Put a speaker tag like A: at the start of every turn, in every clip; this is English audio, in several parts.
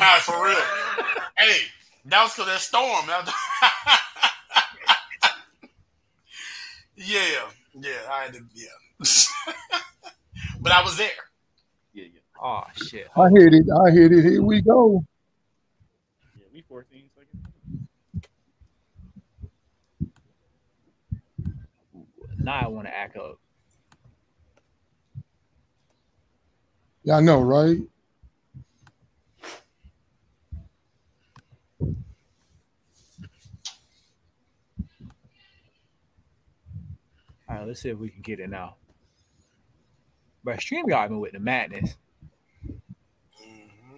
A: For real. hey, that was because that storm. yeah, yeah, I had to, yeah. but I was there.
B: Yeah, yeah.
C: Oh shit.
D: I hit it. I hit it. Here we go.
B: Yeah, we 14 seconds.
C: Now I want to act up.
D: Yeah, I know, right?
C: All right, let's see if we can get it now. But StreamYard been with the madness.
A: Mm-hmm.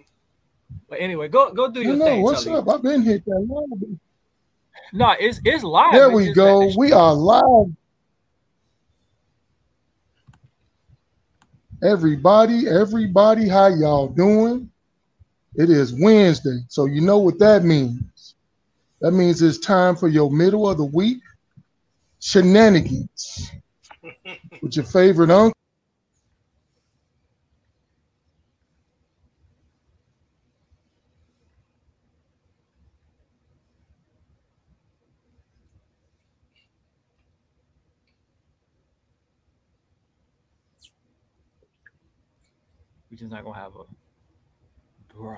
C: But anyway, go go do
D: You
C: your
D: know
C: thing.
D: what's
C: Tully.
D: up? I've been hit that long.
C: No, it's it's live.
D: There
C: It's
D: we go.
C: the-
D: We are live. Everybody, everybody, how y'all doing? It is Wednesday, so you know what that means. That means it's time for your middle of the week shenanigans with your favorite uncle.
C: We're just not gonna have a bro.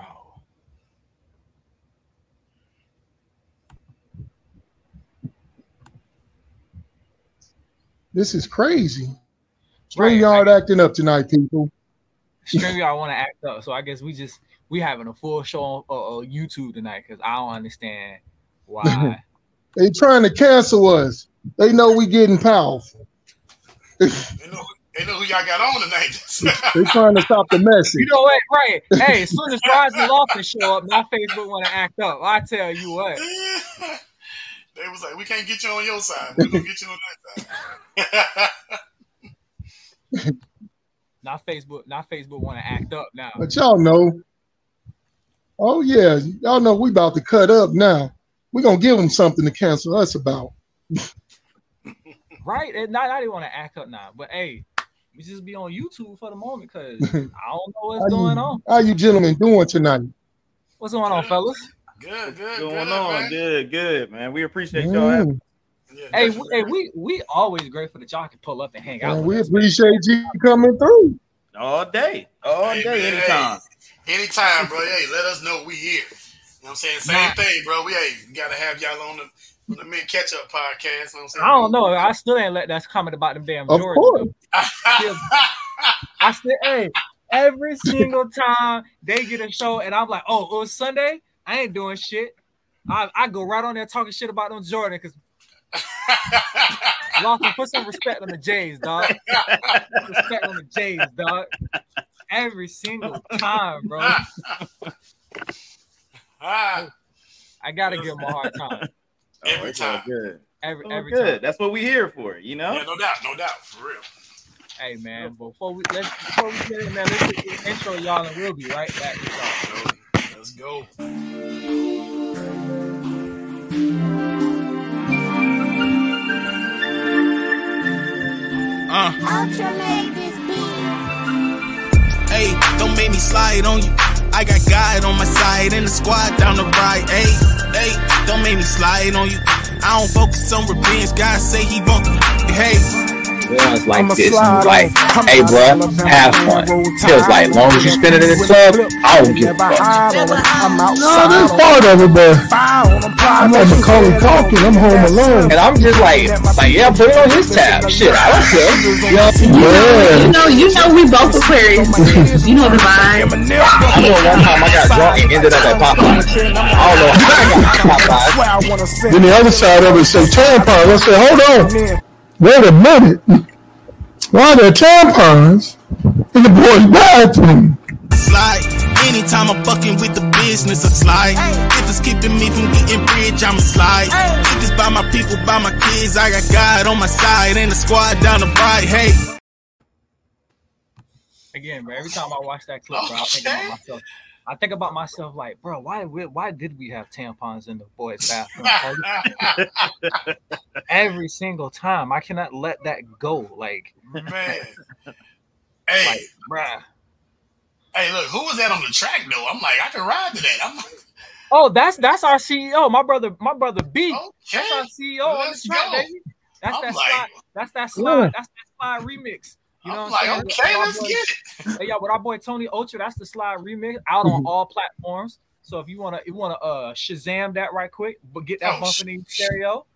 D: This is crazy.
C: Right,
D: StreamYard acting up tonight, people.
C: StreamYard want to act up, so I guess we just we having a full show on uh, uh, YouTube tonight because I don't understand why.
D: They trying to cancel us. They know we getting powerful.
A: They know, they know who y'all got on tonight.
D: They trying to stop the message.
C: you know what? Right? Hey, as soon as Rising Lawson show up, my Facebook want to act up. I tell you what.
A: they was like, we can't get you on your side. We're gonna get you on that side.
C: Not Facebook. Not Facebook want to act up now.
D: But y'all know. Oh yeah, y'all know we about to cut up now. We gonna give them something to cancel us about.
C: Right? And not not even want to act up now. But hey, we just be on YouTube for the moment because I don't know what's
D: How
C: going
D: you,
C: on.
D: How you gentlemen doing tonight?
C: What's going on, fellas?
A: Good, good,
B: Going
A: good,
B: on,
A: man.
B: good, good, man. We appreciate y'all. having
D: Mm,
A: Yeah,
C: Hey, we, hey, we we always grateful that y'all can pull up and hang out.
D: man,
C: with
D: we
C: us,
D: appreciate you coming through.
B: all day, all
A: Hey,
B: day,
A: man,
B: anytime.
A: Anytime, bro. Hey, let us know we here. You know what I'm saying? Same
C: Nah.
A: thing, bro. We hey, we gotta have y'all on the on the mid catch up podcast. You know what I'm saying?
C: I don't know. I still ain't let that comment about them damn
D: Of
C: Jordans.
D: course.
C: I said, hey, every single time they get a show, and I'm like, oh, it was Sunday. I ain't doing shit. I, I go right on there talking shit about them Jordan because Lawson put some respect on the Jays, dog. Put respect on the Jays, dog. Every single time, bro.
A: ah,
C: I gotta give them a hard time.
A: Every
B: Oh, it's all
A: time.
B: good.
C: Every
B: All
C: every
B: good.
C: time.
B: That's what we here for, you know.
A: yeah, no doubt, no doubt, for real.
C: Hey man, before we let's before we get in there, let's get the intro, y'all, and we'll be right back with y'all.
A: Let's go.
E: Uh,
F: Ultra made this beat.
E: hey, don't make me slide on you. I got God on my side and the squad down the right. Hey, hey, don't make me slide on you. I don't focus on revenge. God say he the hey.
G: Feels like
H: I'ma
G: this. And like,
H: on.
G: hey, bruh, have fun. Feels like, long as you spend it in the club, I don't give a fuck.
H: hide. I'm
D: No,
H: outside
D: that's part of it, but
H: Fire on 'em,
D: I'm
H: pride
D: on
H: on 'em.
D: Macaulay Culkin. I'm home alone.
G: And I'm just like, like, yeah, put it on his tab. Shit, I don't care. You know,
D: Yeah.
I: You know, you know, we both Aquarius. You know the vibe.
G: I know one time I got drunk and ended up at Popeyes. I don't know how I got to Popeyes.
H: Swear I wanna send
D: Then the other side of it say tampons. I said, hold on, wait a minute. Why are there tampons in the boys' bathroom?
E: slide. Anytime I'm fucking with the business, I slide. If it's keeping me from getting rich, I'ma slide. If it's by my people, by my kids, I got God on my side and the squad down the right. Hey.
C: Again, bro. Every time I watch that clip, bro, I think about myself. I think about myself like, bro, why why did we have tampons in the boys' bathroom? Every single time, I cannot let that go. Like,
A: Man. Hey,
C: like, bruh.
A: Hey, look, who was that on the track though? I'm like, I can ride to that. I'm like,
C: Oh, that's that's our CEO, my brother, my brother B.
A: okay.
C: That's our CEO on the track,
A: go.
C: baby. That's
A: I'm
C: that
A: like-
C: slide. That's that slide. That's that slide remix. You know
A: I'm
C: what I'm
A: like,
C: saying?
A: okay,
C: With
A: let's
C: boy-
A: get it.
C: Hey, yeah, with our boy Tony Ultra, that's the slide remix out on all platforms. So if you wanna you wanna uh Shazam that right quick, but get that
A: Oh,
C: bump in the stereo.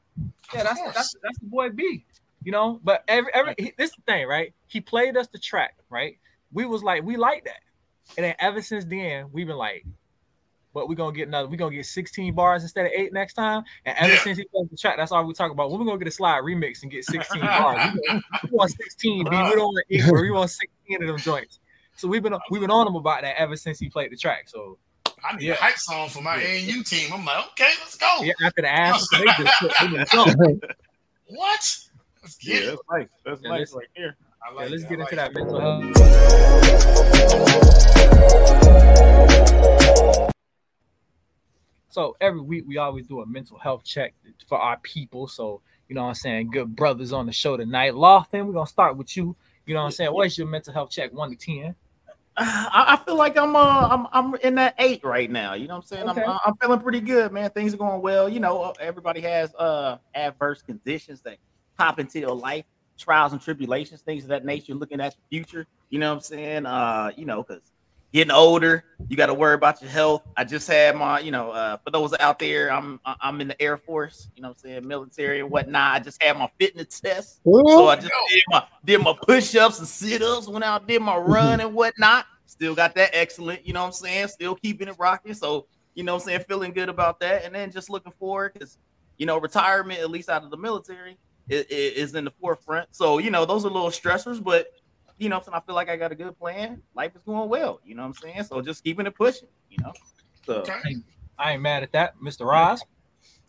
C: Yeah, that's that's that's the boy B. You know, but every every he- this is the thing, right? He played us the track, right? We was like, we like that. And then ever since then, we've been like, but we're gonna get another, we're gonna get 16 bars instead of eight next time. And ever
A: Yeah.
C: since he played the track, that's all we talk about. When we're gonna get a slide remix and get 16 bars. We want, we want 16 B. We don't want eight, or we want 16 of them joints. So we've been we've been on him about that ever since he played the track. So
A: I need
C: Yeah.
A: a hype song for my ANU team. I'm like, okay, let's go.
C: yeah, after the ass, they just they.
A: What? Let's
B: Yeah,
A: get it.
B: that's nice. That's
C: Yeah,
B: nice right here.
A: I
C: Yeah,
A: like
C: let's
A: it.
C: get
A: I
C: into
A: like
C: that
A: it.
C: mental health. So every week we always do a mental health check for our people. So you know what I'm saying, good brothers on the show tonight. Lofton, we're gonna start with you. You know what I'm saying? What's your mental health check? One to ten.
B: I, I feel like I'm uh I'm I'm in that eight right now. You know what I'm saying?
C: Okay.
B: I'm I'm feeling pretty good, man. Things are going well. You know, uh, everybody has uh adverse conditions that pop into your life, trials and tribulations, things of that nature. Looking at the future, you know what I'm saying? Uh, you know, because getting older, you got to worry about your health. I just had my, you know, uh, for those out there, I'm I'm in the Air Force. You know what I'm saying? Military and whatnot. I just had my fitness test. So I just did my did my push-ups and sit-ups, went out, did my run and whatnot. Still got that excellent, you know what I'm saying? Still keeping it rocking. So, you know what I'm saying, feeling good about that. And then just looking forward because you know, retirement, at least out of the military, is, is in the forefront. So, you know, those are little stressors, but you know, what I'm saying? I feel like I got a good plan. Life is going well, you know what I'm saying? So just keeping it pushing, you know. So
A: Okay.
C: I ain't mad at that, Mr. Ross.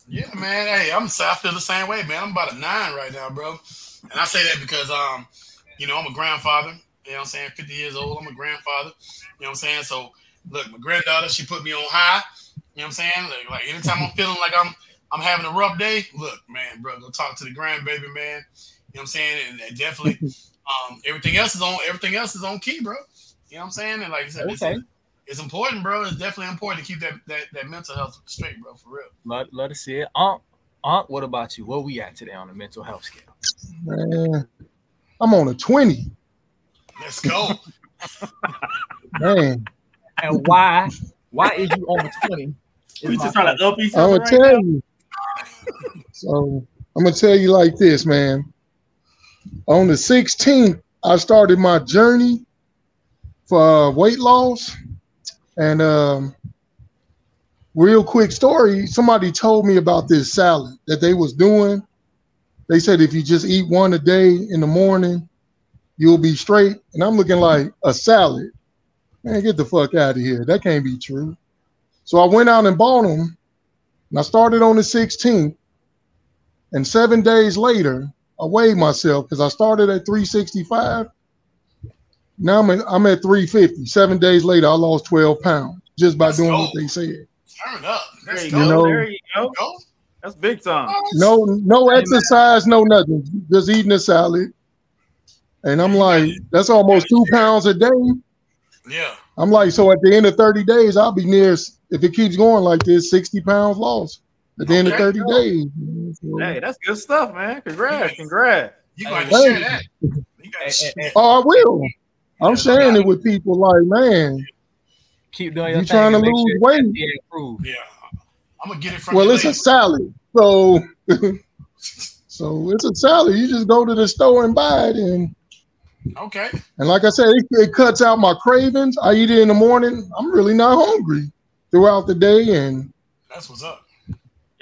A: Yeah, man. Hey, I'm I feel the same way, man. I'm about a nine right now, bro. And I say that because um, you know, I'm a grandfather. You know what I'm saying? 50 years old. I'm a grandfather. You know what I'm saying? So look, my granddaughter, she put me on high. You know what I'm saying? Like, like anytime I'm feeling like I'm I'm having a rough day, look, man, bro, go talk to the grandbaby, man. You know what I'm saying? And that definitely um everything else is on everything else is on key, bro. You know what I'm saying? And like I said, it's,
C: Okay.
A: it's important, bro. It's definitely important to keep that, that that mental health straight, bro, for real.
C: Let, let us see it. Aunt, Aunt, what about you? Where we at today on the mental health scale?
D: Man, I'm on a 20.
A: Let's go.
D: Man,
C: And why? Why is you on the 20?
B: we just trying to up each
D: I'm
B: other
D: gonna
B: right
D: tell
B: now.
D: you. So I'm gonna tell you like this, man. On the 16th, I started my journey for uh, weight loss, and um, real quick story. Somebody told me about this salad that they was doing. They said if you just eat one a day in the morning, you'll be straight. And I'm looking like a salad. Man, get the fuck out of here. That can't be true. So I went out and bought them. And I started on the 16th. And seven days later, I weighed myself because I started at 365. Now I'm at, I'm at 350. Seven days later, I lost 12 pounds just by
A: Let's
D: doing
A: go.
D: what they said.
A: Turn up.
B: There
A: Let's
B: you
A: go.
B: go.
D: know-
B: there you go.
A: Go.
B: That's big time.
D: No, no exercise, no nothing. Just eating a salad. And I'm like, that's almost two pounds a day.
A: Yeah.
D: I'm like, so at the end of 30 days, I'll be near, if it keeps going like this, 60 pounds lost at the end of 30 days.
B: Hey, that's good stuff, man. Congrats, congrats.
A: You gonna
D: Hey.
A: share that. You gotta
C: Hey,
A: share-
C: hey, hey,
D: Oh, I will. I'm sharing it with people like, man,
C: keep doing your
D: you
C: thing.
D: trying to lose
C: sure
D: weight?
C: Yeah,
A: I'm gonna get it from
D: Well,
A: you
D: it's a salad. So, so it's a salad. You just go to the store and buy it. And,
A: Okay.
D: and like I said, it, it cuts out my cravings. I eat it in the morning. I'm really not hungry throughout the day. And
A: That's what's up.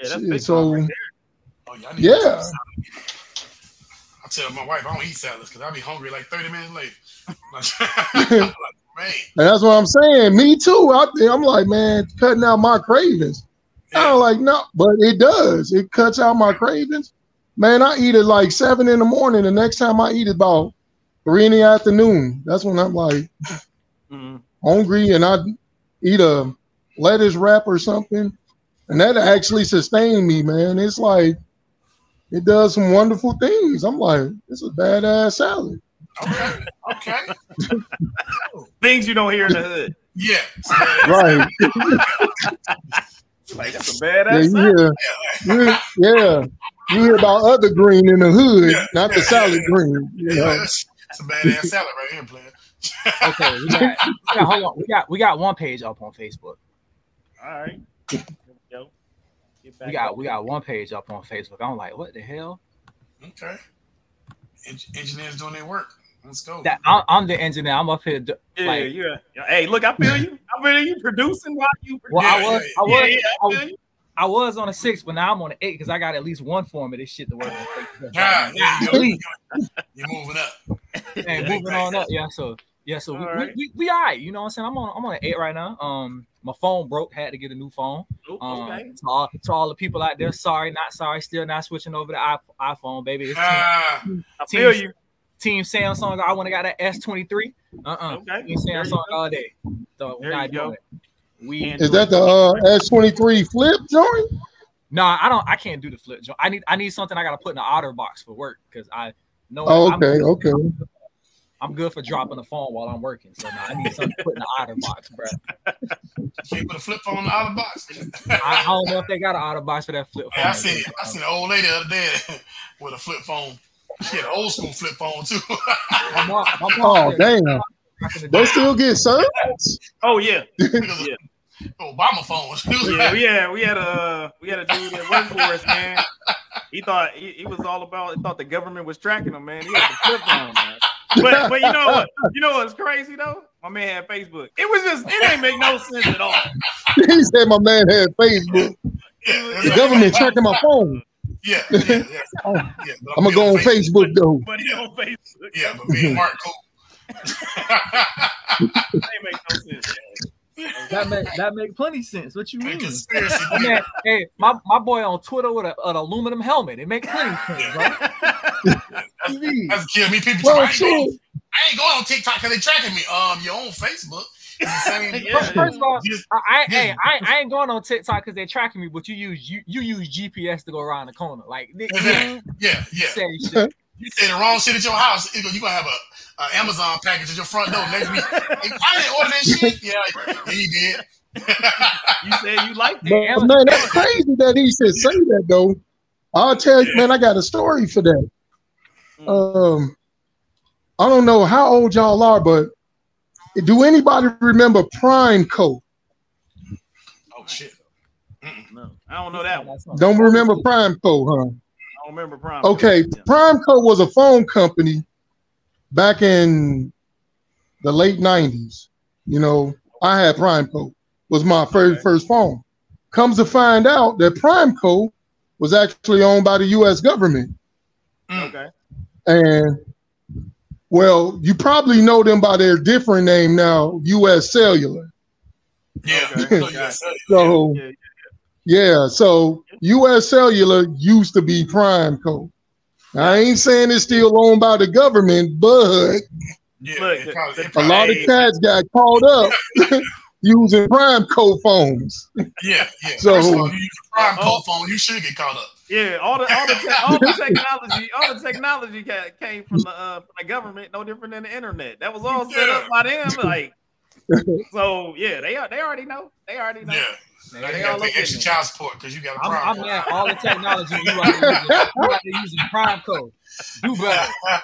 B: Yeah, that's
D: so-
B: right there.
A: Oh, yeah. I need
D: Yeah.
A: to. I tell my wife I don't eat salads because I'll be hungry like 30 minutes later. Like.
D: And that's what I'm saying. Me too. Out there, I'm like, man, cutting out my cravings. I don't like no, but it does. It cuts out my cravings. Man, I eat it like seven in the morning. The next time I eat it about three in the afternoon. That's when I'm like
B: Mhm.
D: hungry and I eat a lettuce wrap or something. And that actually sustained me, man. It's like it does some wonderful things. I'm like, it's a badass salad.
A: Okay. Okay.
B: Things you don't hear in the hood.
A: Yeah.
D: Right.
B: Like that's a
D: Yeah,
B: badass.
D: you
B: sound.
D: hear, you yeah. You hear about other green in the hood, not the salad green. You know?
A: It's a badass salad right here, player.
C: Okay, we got, we got hold on. We got we got one page up on Facebook.
B: All right. Here we go. Get back
C: We got
B: up.
C: we got one page up on Facebook. I'm like, what the hell?
A: Okay. En- engineers doing their work. Let's go.
C: That I'm, I'm the engineer. I'm up here. do-
B: Yeah,
C: like,
B: yeah. yeah. Hey, look, I feel you. I feel you producing while you
C: well, I
A: Yeah,
C: was,
A: yeah,
C: I was,
B: Yeah, yeah,
C: I
B: I
C: was. I was on a six, but now I'm on an eight because I got at least one form of this shit to work on Facebook.
A: Ah, there
C: you're,
A: you're moving up.
C: and moving on up. Yeah, so yeah, so we,
B: All right.
C: we, we, we all right. You know what I'm saying? I'm on I'm on an eight right now. Um, my phone broke, had to get a new phone.
B: Oh,
C: Um,
B: okay.
C: to all to all the people out there, sorry, not sorry, still not switching over to iPhone, baby. It's team,
A: Ah,
B: I feel
C: team,
B: you.
C: team Samsung. I want to got that S23. Uh-uh.
B: Okay.
C: Team
B: There you
C: Samsung all day. So we're
B: There
C: not
B: you go.
C: doing it. We
B: And-
D: Is that the uh, S23 flip joint?
C: no, I don't. I can't do the flip. joint. I need I need something I got to put in the otter box for work because I know
D: Oh,
C: I'm,
D: okay, okay.
C: I'm good for dropping the phone while I'm working. So now I need something to put in the otter box, bro.
A: can't put a flip phone in the the box.
C: I, I don't know if they got an otter box for that flip phone.
A: Hey, I seen I seen an old lady the other day with a flip phone. She had an old school flip phone too.
C: My mom, my mom
D: Oh,
C: said
D: damn.
C: the
D: They
C: day-
D: still get service?
B: Oh yeah.
A: Obama phone.
B: Yeah, we had we had a we had a dude that worked for us, man. He thought he, he was all about. He thought the government was tracking him, man. He had the flip phone, man. But but you know what? You know what's crazy though? My man had Facebook. It was just it ain't make no sense at all.
D: he said my man had Facebook.
A: Yeah,
D: The government tracking my phone.
A: Yeah, yeah, yeah. Yeah
D: I'm gonna go on Facebook though.
B: But he on Facebook.
A: Yeah, but me and Mark cool.
B: It ain't make no sense.
C: That make that make plenty sense. What you mean?
A: Conspiracy.
C: I mean, hey, my, my boy on Twitter with a, an aluminum helmet. It makes plenty sense, bro.
A: That's, that's kill me. People
D: Well,
A: say, I, ain't going. I ain't going on TikTok because they tracking me. Um, your own Facebook. Same.
B: Yeah.
C: First of all,
A: just-
C: I, I,
A: Yeah.
C: hey, I, I ain't going on TikTok because they're tracking me, but you use you, you use GPS to go around the corner. Like, nigga,
A: Exactly. Yeah, yeah.
C: Say shit.
A: You say the wrong shit at your house, you're gonna have a, a Amazon package at your front door next week. Hey, I didn't order that shit. Yeah, yeah, you did.
B: You said you liked
D: But
B: it.
D: man, that's crazy that he should say that though. I'll tell you, man, I got a story for that. Um, I don't know how old y'all are, but do anybody remember PrimeCo?
A: Oh shit.
B: No, I don't know that one.
D: Don't remember PrimeCo, huh?
B: I don't remember prom.
D: Okay,
B: Yeah.
D: PrimeCo was a phone company back in the late '90s. You know, I had PrimeCo was my first
B: Okay.
D: first phone. Comes to find out that PrimeCo was actually owned by the U.S. government, mm.
B: Okay.
D: and well, you probably know them by their different name now, U.S. Cellular.
A: Yeah.
B: Okay.
A: No, yes, sir.
D: So
B: Yeah.
D: Yeah, so U.S. Cellular used to be PrimeCo. I ain't saying it's still owned by the government, but
A: Yeah,
B: Look,
A: it probably-
D: a lot of
B: Hey.
D: cats got caught up using prime code phones.
A: Yeah, yeah.
D: So-
A: First of all, you use a prime
B: Oh.
A: code phone, you should get caught up.
B: Yeah, all the all the te- all the technology, all the technology ca- came from the uh, from the government, no different than the internet. That was all set up by them. Like, so yeah, they are they already know. They already know.
A: Yeah.
C: They-
A: Now
C: they
A: you
C: all
A: gotta pay
C: look
A: extra child support because you got a
C: I'm,
A: prime
C: I'm
A: code.
C: mad. All the technology you out there using, you using prime code. Do better.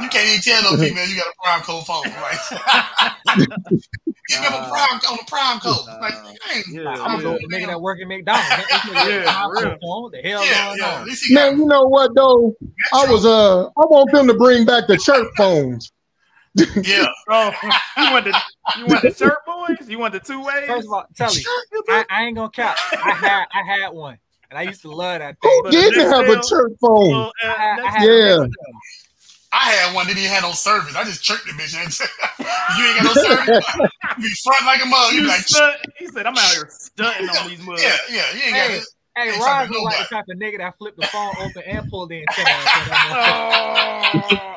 A: You can't even tell no female you got a prime code phone. Like, you got a prime on the prime code. Like, ain't,
B: Yeah,
C: I'm gonna go with the that work at McDonald's. This nigga got a
B: Yeah, for real.
C: phone. The hell
A: yeah,
C: going
A: yeah.
C: On?
A: least he got
D: Man, you know what though? I was uh I want them to bring back the chirp phones.
A: yeah.
B: Oh, you want the you want the shirt boys? You want the two ways?
C: First of all, tell you, I, I ain't gonna count. I had I had one, and I used to love that thing.
B: But the
D: didn't have a
B: sale-
D: chirp phone?
B: Well, uh,
C: I had, I
D: Yeah.
C: a
A: I had one that didn't have no service. I just chirped the bitch. you ain't got no service. You be front like a mug. You
B: you
A: be like,
B: stunt, he said, "I'm out here stunting on these mugs."
A: yeah, yeah. You ain't got
C: Hey,
A: it.
C: Hey, Rod
A: talking
C: was like the type of nigga that flipped the phone open and pulled the antenna.
B: Oh,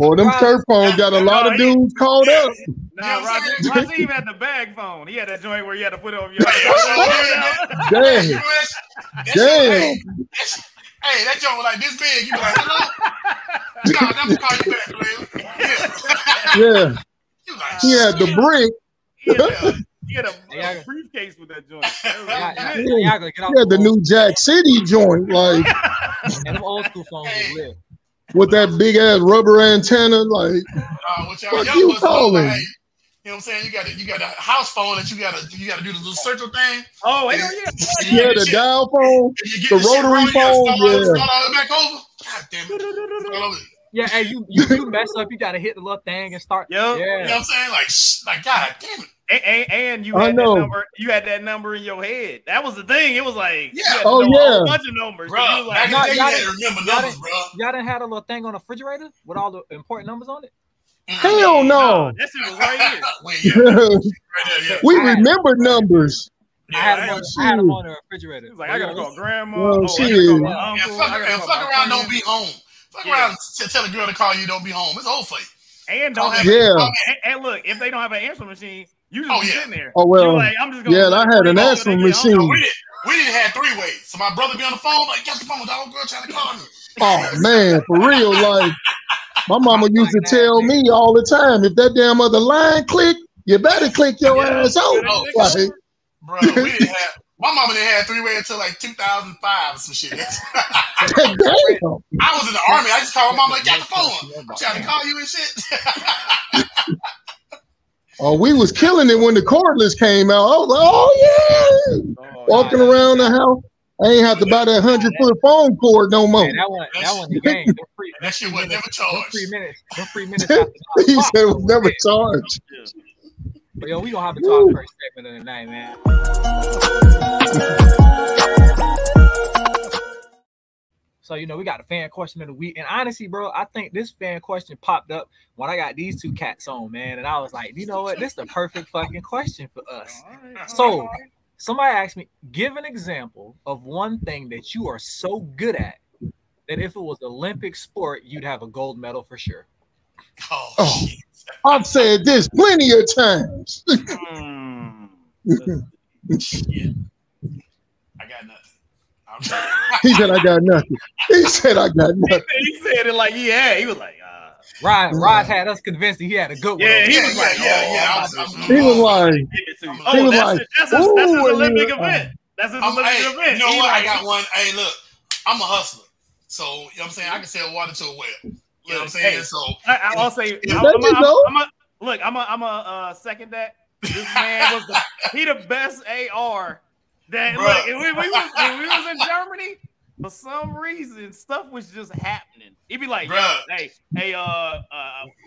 D: Boy, them
C: Right.
D: chirp phones got a lot of dudes caught up.
B: nah,
A: You know what I'm
B: Roger,
A: saying?
B: Roger even had the bag phone. He had that joint where you had to put it over your.
D: Damn,
A: That shit-
D: damn.
A: Hey, that joint was like this big. You be like, hello? God, I'm gonna call you back, man. Yeah.
D: Yeah,
A: like,
D: he had the brick.
B: He had a, he had a,
C: Yeah.
B: a briefcase with that joint.
C: Y'all, y'all,
B: That was-
C: y'all gotta get off
D: He had the new Jack City joint, like
C: And them old school phones was lit.
D: With that big ass rubber antenna. Like,
A: uh, what y'all
D: What
A: young
D: you
A: know,
D: calling?
A: like, you know what I'm saying? You got a, you got a house phone that you gotta you gotta do the little circle thing.
B: Oh, hell yeah.
D: yeah, the dial phone.
A: And you get
D: The rotary
A: wrong,
D: phone, yeah.
A: start all back over. God damn it.
C: Yeah, hey, you, you you mess up, you gotta hit the little thing and start.
B: yeah
A: You know what I'm saying? Like, shh, like God damn it.
B: And, and, and you
D: I
B: had that number. You had that number in your head. That was the thing. It was like you
A: Yeah.
B: had
D: Oh,
B: know a
D: yeah.
B: bunch of numbers. So
A: Bro,
B: you was
A: back
B: like,
A: in the day,
C: y'all
A: you had to
C: didn't-
A: remember
C: y'all
A: numbers, bro.
C: Y'all didn't have a little thing on the refrigerator with all the important numbers on it? Mm-hmm.
D: Hell no.
B: that shit was right here.
A: Right there, yeah.
D: we remember numbers.
C: I had them
B: Yeah,
C: on, I had them on the refrigerator.
B: He was like, I gotta call grandma.
D: Well,
B: oh, I
D: shit.
B: gotta call my
A: Yeah, fuck,
B: gotta
A: and
B: call
A: fuck
B: my
A: around,
B: friend.
A: don't be home. Fuck
B: Yeah.
A: around, t- tell a girl to call you, don't be home. It's over for you.
B: And don't have
D: Yeah.
B: and, and look, if they don't have an answering machine, you just
A: Oh,
B: be
A: yeah.
B: sitting there.
D: Oh, well,
B: You're like, I'm just gonna
D: yeah,
B: let
D: I had an answering
B: till they get
D: machine.
B: home.
A: We didn't, we didn't have three ways. So my brother be on the phone, like, get the phone, dog girl trying to call me.
D: Oh man, for real. Like my mama used to tell me all the time, if that damn other line click, you better click your
B: Yeah.
D: ass out.
A: Oh,
D: Like,
A: Bro, we didn't have, my mama didn't have three way until like 2005 or some shit.
D: damn.
A: I was in the army. I just called my mama, like, get the phone. I'm trying to call you and shit.
D: Oh, we was killing it when the cordless came out. I was like, oh yeah,
B: Oh,
D: walking
B: yeah.
D: around the house. I ain't have to buy that hundred foot phone cord no more.
C: Man, that one, that one, the game. Them free,
A: that shit was never
C: them
A: charged.
C: three minutes. Them three minutes after nine
D: he said it was never charged.
C: But yo, we gonna have to talk first segment of the night, man. So you know, we got a fan question of the week, and honestly, bro, I think this fan question popped up when I got these two cats on, man, and I was like, you know what, this is the perfect fucking question for us. So somebody asked me, give an example of one thing that you are so good at that if it was Olympic sport, you'd have a gold medal for sure.
A: Oh,
D: Oh.
A: shit.
D: I've said this plenty of times.
B: Mm.
A: Shit. I got nothing. I'm
D: He said I got nothing. He said I got nothing.
B: he said it like yeah. He was like, uh,
C: Rod, Rod had us convinced that he had a good one.
B: Yeah, he was like,
A: yeah,
B: oh,
A: yeah. I was, I was,
D: He was like,
B: give it to you.
A: He
B: Oh,
D: was
B: that's,
D: like,
B: it. that's, his, that's his
D: "Ooh,"
B: Olympic
D: and he-
B: event. That's his
A: I'm,
B: Olympic
A: hey,
B: event.
A: you know
B: He
A: what? I got one. Hey, look, I'm a hustler. So, you know what I'm saying? I can sell water to a well. You know what I'm saying?
B: Hey.
A: So,
B: I, I'll say,
A: There
B: I'm, I'm, I'm. I'm a, look, I'm a, I'm a uh, second that. This man was the he the best AR that
A: Bruh.
B: look. When we, was, we was in Germany, for some reason, stuff was just happening. He'd be like,
A: Bruh.
B: hey, hey, uh, uh,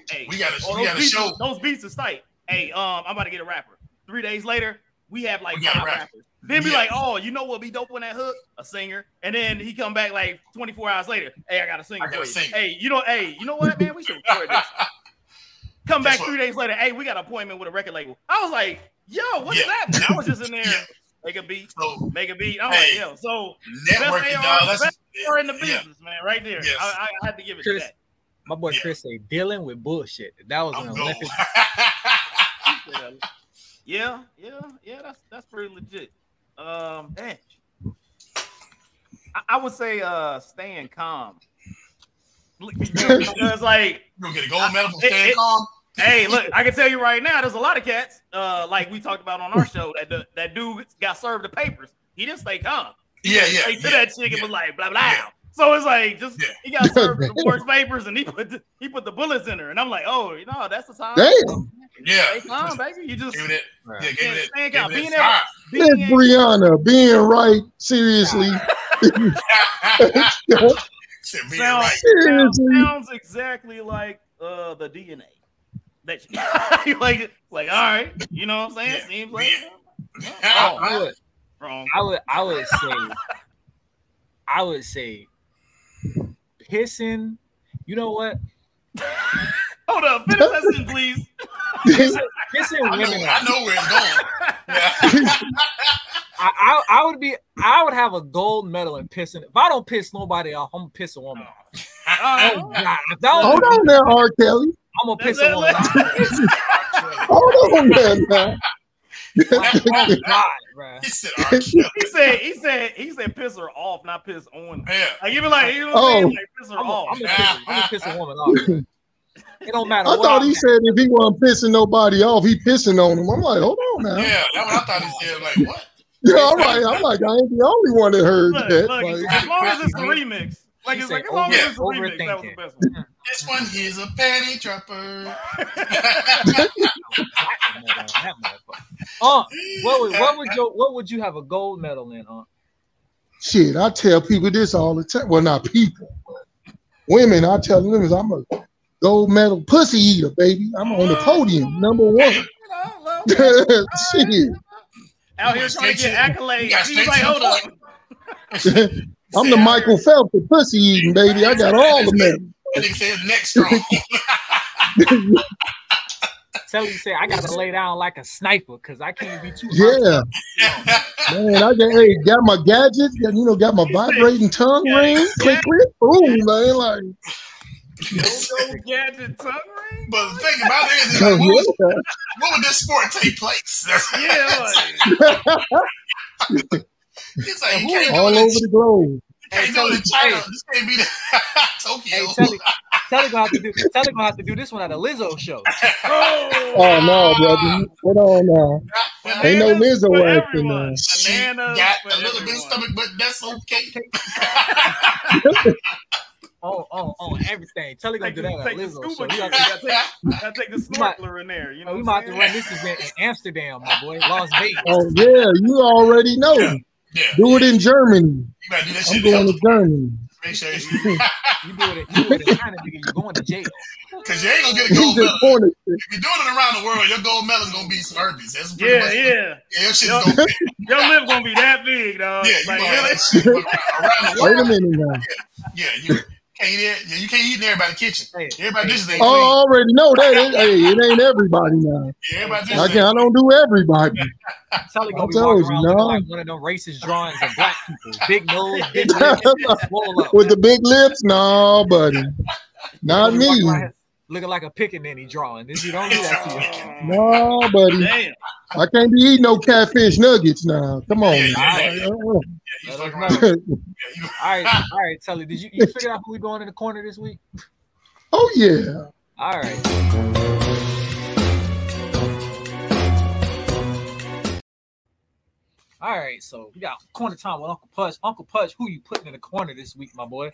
B: hey,
A: we got to
B: oh,
A: we
B: those
A: got to
B: beats,
A: show.
B: those beats are tight. Hey, um, I'm about to get a rapper. Three days later, we have like
A: We
B: five
A: rapper.
B: rappers. Then be
A: Yeah.
B: like, oh, you know what be dope on that hook? A singer. And then he come back like 24 hours later. Hey, I got a singer
A: I got a singer.
B: Hey, you know, hey, you know what, man? We should record this. Come back
A: what?
B: three days later. Hey, we got an appointment with a record label. I was like, yo, what's
A: Yeah.
B: that? I was just in there,
A: Yeah.
B: Make a beat,
A: So,
B: make a beat. I'm
A: Hey.
B: like, yo, so
A: networking,
B: AR,
A: dog. That's
B: best you're in the
A: yeah.
B: business, man, right there.
A: Yes.
B: I, I had to give it to that.
C: My boy
A: Yeah.
C: Chris say dealing with bullshit. That was
A: I'm
C: an
A: gold.
C: Olympic.
B: Yeah, yeah, yeah, yeah. That's that's pretty legit. Um, dang. I, I would say uh, staying calm. Because like,
A: You gonna get a gold medal for staying
B: it-
A: calm?
B: Hey, look, I can tell you right now, there's a lot of cats, uh, like we talked about on our show, that the, that dude got served the papers. He didn't stay calm. He
A: Yeah,
B: went
A: yeah.
B: to
A: yeah,
B: that chick and was like blah blah.
A: Yeah.
B: So it's like just
A: Yeah.
B: he got served the divorce papers and he put the, he put the bullets in her, and I'm like, oh, you know, that's the time.
D: Damn.
A: Yeah.
B: Stay calm, baby. You just
A: Give it. Yeah, give it that.
B: staying
A: give
B: calm.
A: it
B: Being
A: that
D: That's Brianna being right. Seriously.
A: star. Shit, being
B: Sounds-
A: right.
B: sounds, sounds exactly like uh the DNA. That you like like all right, you know what I'm saying?
A: Yeah,
B: Seems like
A: yeah.
C: I, I would,
B: wrong.
C: I would, I would say, I would say, pissing. You know what?
B: Hold up, finish that sentence, please.
C: Pissing, pissing
A: I know,
C: women.
A: I
C: off.
A: know where it's going. Yeah.
C: I, I, I would be, I would have a gold medal in pissing. If I don't piss nobody off, I'm gonna piss a woman off. Oh God, that was-
D: Hold on there, R. Kelly.
C: I'm gonna piss
B: Let-
C: a woman
B: let-
C: off.
D: Hold on there now.
C: Oh God.
A: He said
B: He said he said he said piss her off, not piss on. her.
A: Yeah.
B: Like even like you know what I'm
D: Oh.
B: saying? Like piss her
C: I'm
B: off.
C: gonna piss, I'm gonna piss a woman off. bro. It don't matter.
D: I
C: what
D: thought
C: I'm
D: he
C: at.
D: said if he wasn't pissing nobody off, he pissing on him. I'm like, hold on now.
A: Yeah, that's what I thought he said. Like, what?
D: Yeah, I'm I'm like, I ain't the only one that heard
B: Look,
D: that.
B: look,
D: Like,
B: as long as it's a remix. Like
C: He
B: it's like as long as
C: over-
B: it's a remix, that was the best one.
A: This one is a panty dropper.
C: Platinum medal on that motherfucker. Uh, what would what would you what would you have a gold medal in? Uh,
D: shit, I tell people this all the time. Well, not people, women. I tell them I'm a gold medal pussy eater, baby. I'm on the podium, number one.
B: You know, love that.
D: shit.
B: Out here trying to get accolades.
A: you
B: He's like, hold up.
D: I'm the Michael Phelps of pussy eating, baby. I got all the medals.
A: That nigga said neck strong.
C: Telly said I gotta lay down like a sniper because I can't be too.
D: Yeah, man. I got hey, got my gadgets. Got, you know, got my vibrating tongue ring. Click, click, boom, man. Like,
B: Go gadget tongue ring.
A: but the thing about it is,
D: oh,
A: like, what, would, what would this sport take place?
B: Yeah, like,
A: it's like you can't
D: all over the globe.
A: You can't do it in China. This can't be the
C: Hey,
A: Tokyo.
C: Telly, Telly gonna have to do. Telly gonna have to do this one at a Lizzo show.
D: Oh. oh no, brother. Hold on now. Ain't no
B: Bananas
D: Lizzo
B: for
D: acting
B: everyone.
D: now.
A: She got
B: for
A: a little bit of stomach, but that's okay.
C: Oh, oh, oh, everything. Telly gonna
B: Take
C: do
B: the,
C: that at
B: take
C: Lizzo show. We got to,
B: Gotta take, gotta take the
C: We might-
B: snorkeler in there. You oh, know,
C: we might have to run this event in Amsterdam, my boy, Las Vegas.
D: Oh yeah, you already know.
A: Yeah. Yeah.
D: Do it in Germany.
A: You gotta do that
D: I'm going
A: in
D: to Germany.
A: Make sure you,
C: You do it. You do it in China, nigga. You going to jail?
A: because you ain't gonna get a gold medal. If you're doing it around the world, your gold medal is gonna be some herpes. That's pretty
B: Yeah,
A: much,
B: yeah.
A: Yeah, your shit's
B: Yo-
A: gonna be.
B: Your lip gonna be that big, dog.
A: Yeah, you
B: like,
A: gonna have
B: really?
A: that shit around, around the
D: Wait a
A: world.
D: minute now.
A: Yeah, you can't it. Yeah, you can't eat in everybody's kitchen.
C: Hey,
A: Everybody dishes ain't
D: Oh,
A: clean.
D: I already know that. It, hey, it ain't everybody now.
A: Yeah, everybody
D: I
A: dishes
D: can I don't do everybody.
C: Telly gonna
D: I
C: be
D: told
C: walking
D: you,
C: around
D: no.
C: like one of them racist drawings of black people. Big nose, big lips.
D: With the big lips, no, buddy. Not
C: Gonna be walking
D: me.
C: Around Looking like a pickaninny drawing. This you don't do that to you.
D: No, buddy.
B: Damn.
D: I can't be eating no catfish nuggets now. Come on.
A: Yeah,
D: now.
A: yeah, yeah.
D: Uh,
A: Yeah, you
C: Let
A: fucking
C: us
A: right.
C: know.
A: Yeah, you,
C: All right, all right, Telly. Did you you figure out who we going in the corner this week?
D: oh yeah.
C: All right. All right, so we got corner time with Uncle Pudge. Uncle Pudge, who you putting in the corner this week, my boy?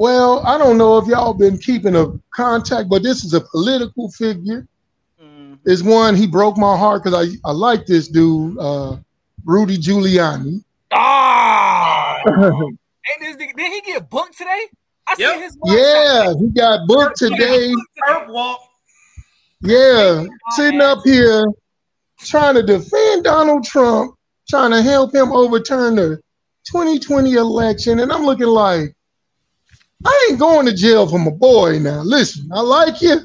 D: Well, I don't know if y'all been keeping a contact, but this is a political figure.
B: Mm,
D: Is one he broke my heart because I I like this dude, uh, Rudy Giuliani.
C: Ah! Ain't this nigga, did he get booked today? I
B: Yep.
C: see his.
D: Yeah, he got booked today.
B: Perp walk.
D: Yeah, sitting up here trying to defend Donald Trump, trying to help him overturn the 2020 election. And I'm looking like, I ain't going to jail for my boy now. Listen, I like you,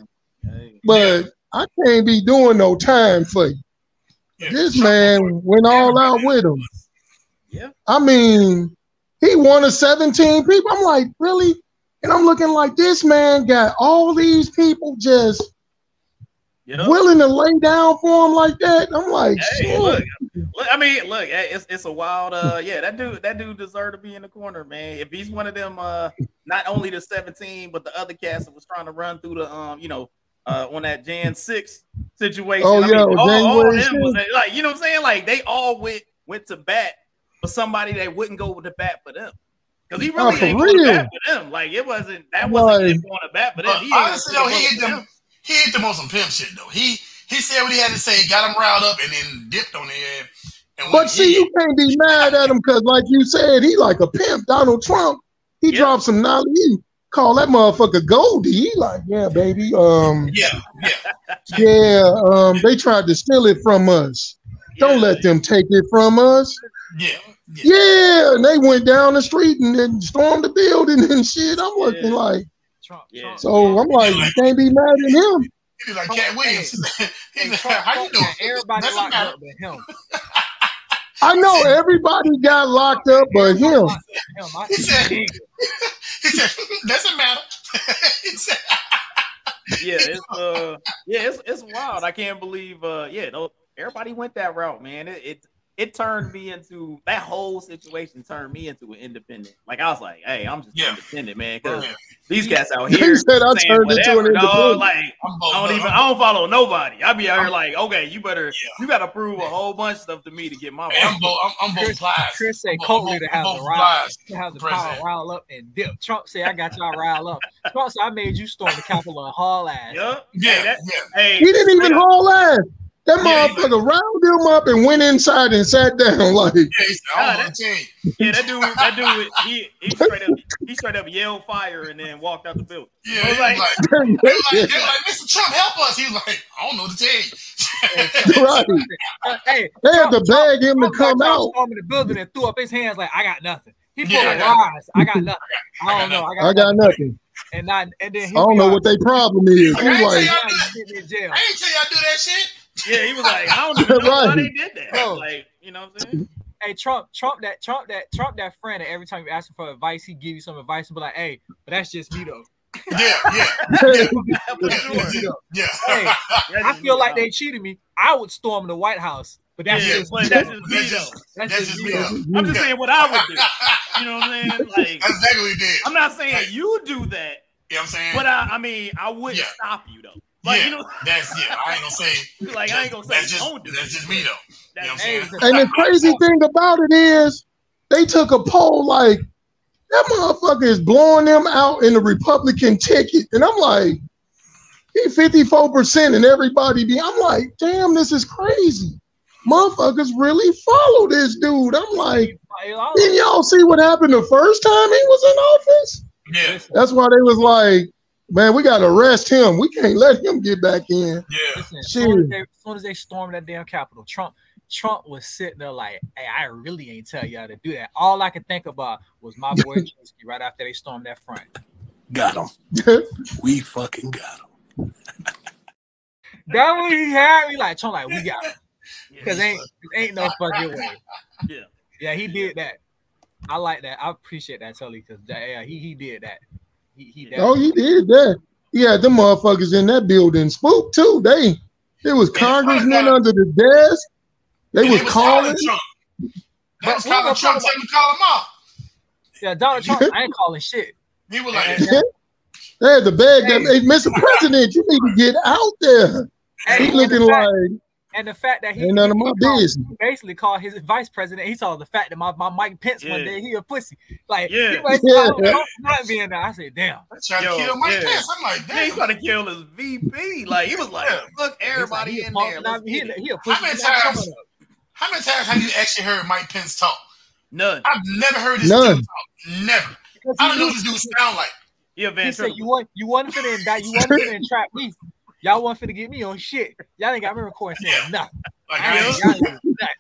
D: but I can't be doing no time for you.
A: yeah.
D: This man went all out with him.
B: Yeah.
D: I mean, he won a 17 people. I'm like, really? And I'm looking like this man got all these people just
B: Yep.
D: willing to lay down for him like that. I'm like,
B: Hey, look, I mean, look, eh, it's it's a wild uh yeah, that dude that dude deserved to be in the corner, man. If he's one of them uh not only the 17, but the other cast that was trying to run through the um, you know, uh on that Jan 6 situation.
D: Oh,
B: I
D: yeah,
B: mean, all, all of them was like, you know what I'm saying? Like they all went went to bat for somebody that wouldn't go to bat for them. Because he
D: Oh,
B: really
D: for
B: ain't going to bat for them. Like it wasn't that wasn't
D: Like-
B: him going to bat for them. He
A: honestly, though, he hit
B: for
A: them. He hit them on some pimp shit though. He he said what he had to say, got him riled up, and then dipped on there. And
D: But see, you can't be mad at him because, like you said, he like a pimp. Donald Trump, he
B: Yeah.
D: dropped some knowledge. He call that motherfucker Goldie. He like, yeah, baby. Um,
A: yeah, yeah,
D: yeah. Um, they tried to steal it from us. Don't let them take it from us.
A: yeah, yeah.
D: Yeah, and they went down the street and then stormed the building and shit. I'm looking
B: Yeah.
D: like,
C: Trump,
B: Yeah.
C: Trump.
D: so I'm like, you can't be mad at him.
A: He be like
C: Trump-
A: Katt Williams.
C: Hey,
A: He's like, how you
C: Trump
A: doing?
C: Everybody
A: Doesn't
C: locked
A: matter.
C: up but him.
D: I know everybody got locked up but him.
C: Him,
A: He said- He said, doesn't matter. he said,
B: yeah, it's uh, yeah, it's it's wild. I can't believe uh, yeah, those, everybody went that route, man. It, it it turned me into that whole situation turned me into an independent. Like I was like, hey, I'm just
A: Yeah.
B: independent, man. Because
A: Yeah.
B: these cats out
D: He
B: here
D: said I
B: saying
D: turned into an
B: dog.
D: independent.
B: Like
A: I'm both,
B: I don't even I don't follow nobody. I be out here like, okay, you better
A: Yeah.
B: you gotta prove a whole bunch of stuff to me to get my
A: Hey, I'm
B: vote.
A: both. I'm, I'm both
C: Chris,
A: plies.
C: Chris say
A: I'm both-
C: Colt
A: I'm
C: leader has
A: I'm
C: a
A: both
C: rile, has the power rile up and dip. Trump say I got y'all rile up. Trump said I made you storm the Capitol and haul ass.
B: Yup.
A: Yeah,
B: Hey, that-
A: yeah.
B: hey,
D: He didn't even haul ass. That
A: Yeah,
D: motherfucker rounded him up and went inside and sat down like
A: Yeah, he said, I
B: Ah,
A: don't want to tell you.
B: Yeah, that dude, that dude, he he straight up, he straight up yelled fire and then walked out the building.
A: Yeah,
B: I was
A: he
B: like-
A: was like, they like, they like, Mr. Trump, help us. He was like, I don't know what to tell you.
D: right.
C: Uh, hey,
D: They had to
C: Trump-
D: beg him to come
C: got
D: out.
C: storming the building and threw up his hands like I got nothing. He pulled
A: Yeah, I
C: a
A: got-
C: rise. I got nothing. I don't know. I got,
D: I got nothing.
C: And not and then
D: I don't know what their problem is.
A: Like, I ain't
D: like,
A: tell
C: you sitting in jail.
A: I ain't tell you I do that shit.
B: Yeah, he was like, I don't even know why
D: Right.
B: they did that.
C: Bro.
B: Like, you know what I'm saying?
C: Hey Trump, Trump that Trump that Trump that friend that every time you ask him for advice, he give you some advice and be like, hey, but that's just me though.
A: Yeah, yeah,
B: For
A: yeah,
B: sure.
A: yeah.
C: Hey,
B: That's
C: I feel
B: me,
C: like
B: dog.
C: they cheated me. I would storm the White House. But that's
B: Yeah,
C: just
B: but
C: me.
B: that's
C: though.
B: just me though.
C: That's
A: that's
C: just
A: just
C: me
A: me.
C: though.
A: though.
B: I'm just saying what I would do. You know what I'm saying? Like,
A: That's exactly what he did.
B: I'm not saying you do that,
A: You know what I'm saying?
B: but I, I mean, I wouldn't
A: Yeah.
B: stop you though. Like,
A: yeah,
B: you know,
A: that's yeah. I ain't gonna say.
B: like I ain't gonna say
A: that's just
B: don't do
A: that's just me though. You know what I'm
D: and the crazy thing about it is, they took a poll like that motherfucker is blowing them out in the Republican ticket, and I'm like, he 54 percent, and everybody be. I'm like, damn, this is crazy. Motherfuckers really follow this dude. I'm like, didn't y'all see what happened the first time he was in office?
A: Yeah,
D: That's why they was like, man, we gotta arrest him. We can't let him get back in.
A: yeah.
C: listen, as, soon as, they, as soon as they stormed that damn Capitol, Trump Trump was sitting there like, hey, I really ain't tell y'all to do that. All I could think about was my boy Chesky right after they stormed that front.
J: Got him. We fucking got him.
C: That when he had me like Trump, like we got him. Cause ain't ain't no fucking way.
B: Yeah.
C: Yeah, he did that. I like that. I appreciate that Tully, because yeah, he he did that. He he.
D: Oh, he did that. He had them motherfuckers in that building spooked too. They it was congressmen under the desk. They
A: And
D: was
A: was
D: calling.
A: Trump. They was calling
C: gonna
A: Trump,
C: talk
A: telling him call him off.
C: Yeah, Donald Trump, I ain't calling shit.
A: He was like,
C: And-
D: They had to beg them, hey, Mr. President, you need to get out there.
C: and-
D: He looking like
C: and the fact that he,
D: ain't none of my
C: called-
D: business.
C: he basically called his vice president. He saw the fact that my, my Mike Pence one
B: Yeah.
C: day he a pussy. Like
B: Yeah.
C: he was
D: Yeah.
C: Trump not being there. I said, damn.
A: trying
B: Yo,
A: to kill Mike
B: yeah.
A: Pence. I'm like,
B: Yeah, he's trying to kill his VP. Like he was like,
A: Yeah.
B: look, everybody
C: He's like,
B: in there.
C: punk- he, he a pussy.
A: How many times- How many times have you actually heard Mike Pence talk?
B: None.
A: I've never heard this
D: None.
A: dude talk. Never.
C: Because
A: I don't know what this dude sound like.
B: Yeah,
C: He
B: Van
C: said you want you want finna indict, you want finna entrap me. Y'all want finna get me on shit. Y'all ain't got me recording saying
A: Yeah.
C: nothing.
A: Like,
C: I
A: I
C: ain't,
A: ain't,
C: y'all ain't doing nothing.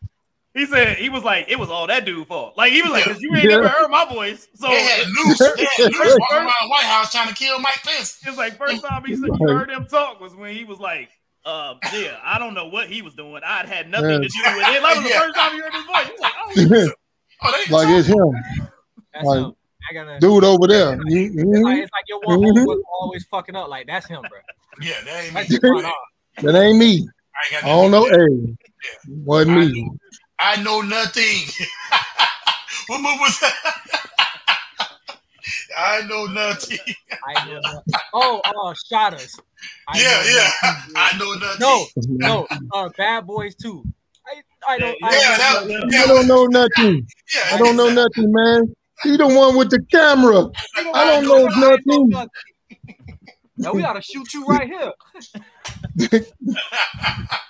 B: He said he was like, it was all that dude fault. Like he was like, cause you ain't
D: Yeah.
B: never heard my voice. So
A: they had loose. They had loose walking around the White House trying to kill Mike Pence.
B: it's like first time he said you heard him talk was when he was like, uh, yeah, I don't know what he was doing. I'd had nothing to do with it. Like it was the
A: Yeah.
B: first time he heard his voice. He was like, oh,
A: Oh,
D: like it's him,
C: That's
D: Like,
C: him. I gotta.
D: dude over there.
C: It's like, it's like your one
D: Mhm.
C: homeboy always fucking up. Like that's him, bro.
A: Yeah, that ain't me.
C: That's just going on.
D: That ain't me.
A: I, ain't got
D: I don't know.
A: nothing.
D: Hey, wasn't
A: I
D: me.
A: know, I know nothing. what move was that? I know nothing.
C: I know that. Oh, oh, shot us. I
A: Yeah, yeah.
C: that.
A: I know nothing.
C: No, no, uh, bad boys too. I, I don't. I
A: Yeah,
C: don't
A: that-
D: I don't know nothing.
A: Yeah,
D: I don't know nothing, man. He the one with the camera. I don't know nothing.
C: No, we gotta shoot you right here.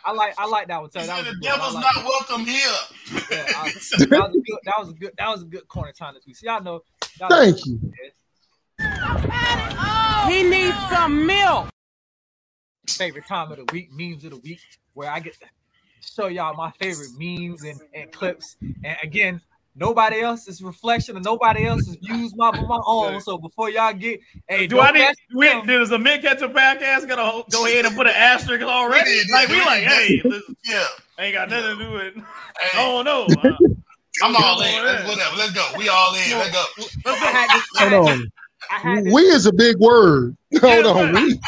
C: I like, I like that one. Too. That was a
A: the
C: good one. I
A: devil's
C: like
A: not welcome here.
C: Yeah, I- that was a good. That was a good. That was a good corner time this week. So y'all know. Y'all know
D: Thank you.
H: He needs some milk.
C: favorite time of the week, memes of the week, where I get to show y'all my favorite memes and, and clips. And again, nobody else's reflection and nobody else's views, my my own. So before y'all get, hey,
B: do I need?
C: mess
B: We,
C: with
B: does a mid catcher podcast gonna go ahead and put an asterisk already?
A: We
B: like we
A: we
B: like, hey, this
A: Yeah.
B: ain't got nothing to do with. I
A: Hey,
B: don't know. Uh,
A: I'm all in. Let's, whatever. Let's go. We all in. Let's go.
C: I had this,
D: Hold
C: had
D: on.
C: I had this,
D: We is a big word. Hold on. We.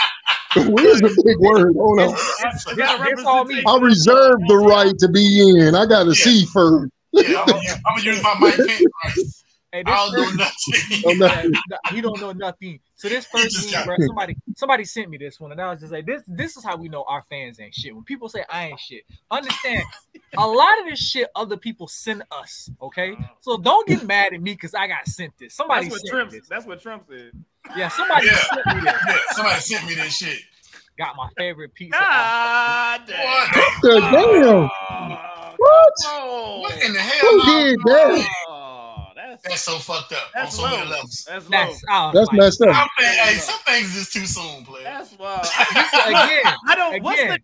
D: We is a big word. Hold on.
C: This, this all me.
D: I reserve the right to be in. I got to see first.
A: Yeah, I'm gonna, use, I'm gonna use my Mike Pence rights.
C: Hey,
A: I
C: this
A: don't know
C: first-
A: nothing.
D: nothing.
C: Yeah, he don't know nothing. So this first meme, bro, somebody somebody sent me this one, and I was just like, this this is how we know our fans ain't shit. When people say I ain't shit, understand a lot of this shit other people send us. Okay, uh-huh. so don't get mad at me because I got sent this. Somebody
B: That's what
C: sent
B: Trump.
C: this.
B: That's what Trump said.
C: Yeah, somebody
A: Yeah.
C: sent me this.
A: Yeah, somebody sent me this shit.
C: Got my favorite pizza. out.
B: God damn.
A: What?
D: Good damn. What?
B: Oh,
A: What in the hell?
D: Who did that?
B: oh, that's
A: That's so fucked up on
B: that's
A: so
B: low.
A: many levels.
B: That's low.
C: That's I was
D: That's
C: like,
D: messed up.
A: Some things, hey, some things is too soon, player.
B: That's wild.
C: again.
B: I don't. What's the?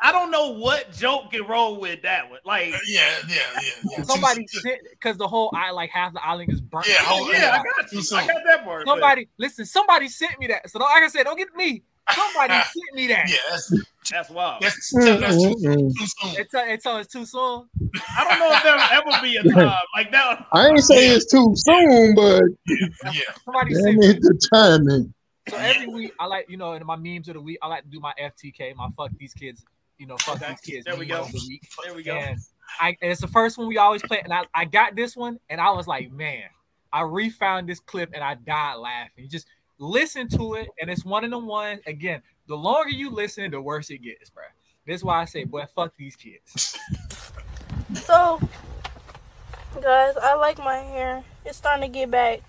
B: I don't know what joke can roll with that one. Like, uh,
A: Yeah, yeah, yeah. yeah.
C: Somebody sent because the whole I like half the island is burnt.
A: Yeah, whole-
B: yeah, I got you.
A: Too
B: I got that part. but-
C: Somebody listen. Somebody sent me that. So don't, like I said, don't get me. Somebody sent me that.
A: Yeah, that's
B: That's wild.
A: that's, that's too,
D: Mm-mm.
A: too soon.
C: It's, uh, it's, it's too soon.
B: I don't know if there'll ever be a time like that.
D: I ain't saying it's too soon, but
A: Yeah,
C: Somebody
D: damn
C: sent me.
D: the timing.
C: So every week, I like you know, in my memes of the week, I like to do my FTK, my fuck these kids, you know, fuck these kids.
B: there we go.
C: the week.
B: There we go.
C: And I and it's the first one we always play, and I, I got this one, and I was like, man, I refound this clip, and I died laughing. Just listen to it, and it's one of the ones. Again, the longer you listen, the worse it gets, bro. This is why I say, boy, fuck these kids.
K: So, guys, I like my hair. It's starting to get back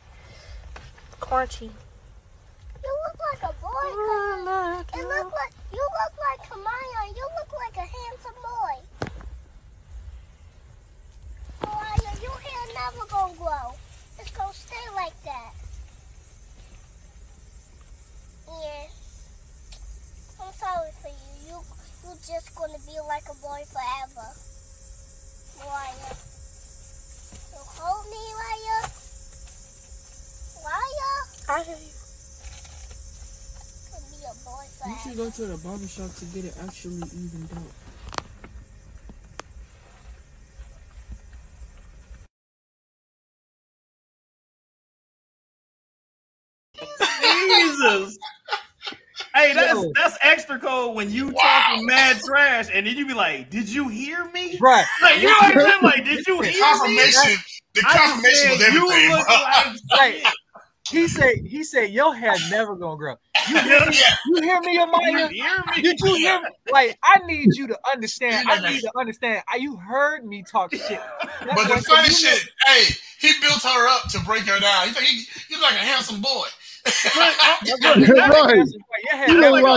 K: crunchy.
F: You look like a boy. Oh, cuz. It look like you look like Kamaya. You look like a handsome boy. Kamaya, your hair never gonna grow. It's gonna stay like that. Yeah. I'm sorry for you. You you just gonna be like a boy forever. Mariah. You hold me, Mariah. Mariah.
K: I hear you.
F: Could be a boy
L: You should
F: forever.
L: go to the barber shop to get it actually evened out.
B: Jesus. Hey, that's
C: Yo.
B: that's extra cold when you talking mad trash and then you be like, "Did you hear me?"
C: Right.
B: Like you know what I'm? Like, "Did you
A: the
B: hear me?"
A: confirmation, the confirmation was
B: you
A: everything,
B: look like
C: Like he said, he said your hair never gonna grow. You hear me? You hear me,
B: You
C: Amaya?
B: hear me?
C: Did you hear me? Like, I need you to understand. I need to understand. You heard me talk shit.
A: But the funny
C: what you
A: shit, hey, he built her up to break her down. He think he, he's like a handsome boy.
D: Right. You look like a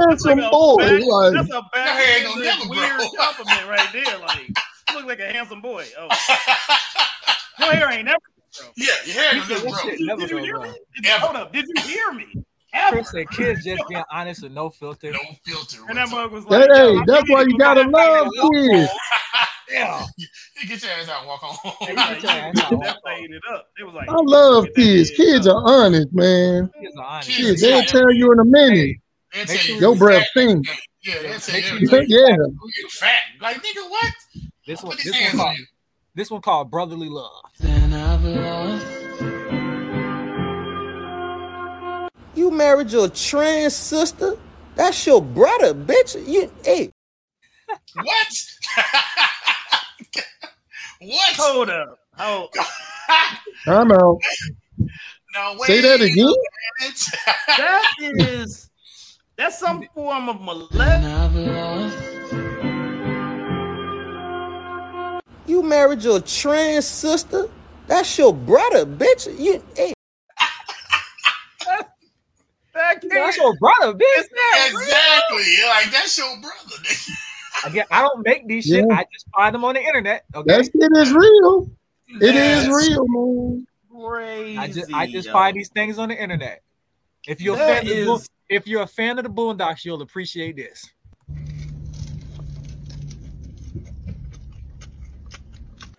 D: handsome
B: That's
D: boy.
B: a
D: Like,
B: that's a
A: Your hair ain't gonna
B: backhanded
A: never
B: weird
A: grow.
B: compliment right there. Like, you look like a handsome boy. Oh, your hair ain't never. Bro.
A: yeah, your hair ain't
C: said
A: gonna
C: that
A: grow.
C: shit
B: Did,
C: never
B: did you hear me? Did, hold up. Did you hear me? Ever?
C: Chris said kids just being honest with no filter.
A: No filter.
B: And that mug was like,
D: that,
B: yo,
D: hey, that's why you gotta love kids.
B: home.
C: Yeah.
A: You get your ass out and walk home.
C: Hey,
B: Like,
C: you get your ass out,
B: that
C: walk
B: played it up. It was like,
D: I love kids. Kids are honest, man.
C: Kids are honest.
A: Kids-
D: they'll tell you in a minute.
A: They'll
C: Make sure
D: Your
A: you
D: breath
A: fat.
D: stink.
A: Yeah, they'll tell
C: Make
A: you
C: sure
D: Yeah.
A: Oh, you fat. Like, nigga, what?
C: This one, this one called,
A: you.
C: this one called brotherly love.
M: You married your trans sister? That's your brother, bitch. You hey.
A: What? what?
B: Hold up. Hold.
D: I'm out.
A: No, wait
D: Say that again.
B: That is. That's some form of molest.
L: Then I've lost.
M: You married your trans sister? That's your brother, bitch. You hey.
B: That can't-
C: That's your brother, bitch.
B: That
A: exactly. You're like, that's your brother. nigga.
C: Again, I don't make these shit.
D: Yeah.
C: I just find them on the internet. Okay.
D: That shit is real. It is
A: Yes.
D: real, man.
B: Crazy.
C: I just I just
B: yo.
C: find these things on the internet. If you're a
B: That
C: fan of the Bo-
B: is-
C: if you're a fan of the Boondocks, you'll appreciate this.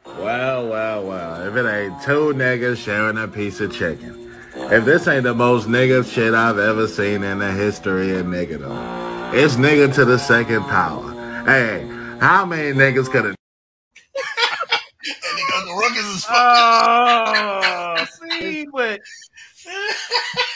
N: Well, well, well. If it ain't two niggas sharing a piece of chicken. If this ain't the most nigga shit I've ever seen in the history of niggerdom, it's nigga to the second power. Hey, how many niggas could have
A: And nigga, Uncle Ruckus is fucking.
B: Oh, see, but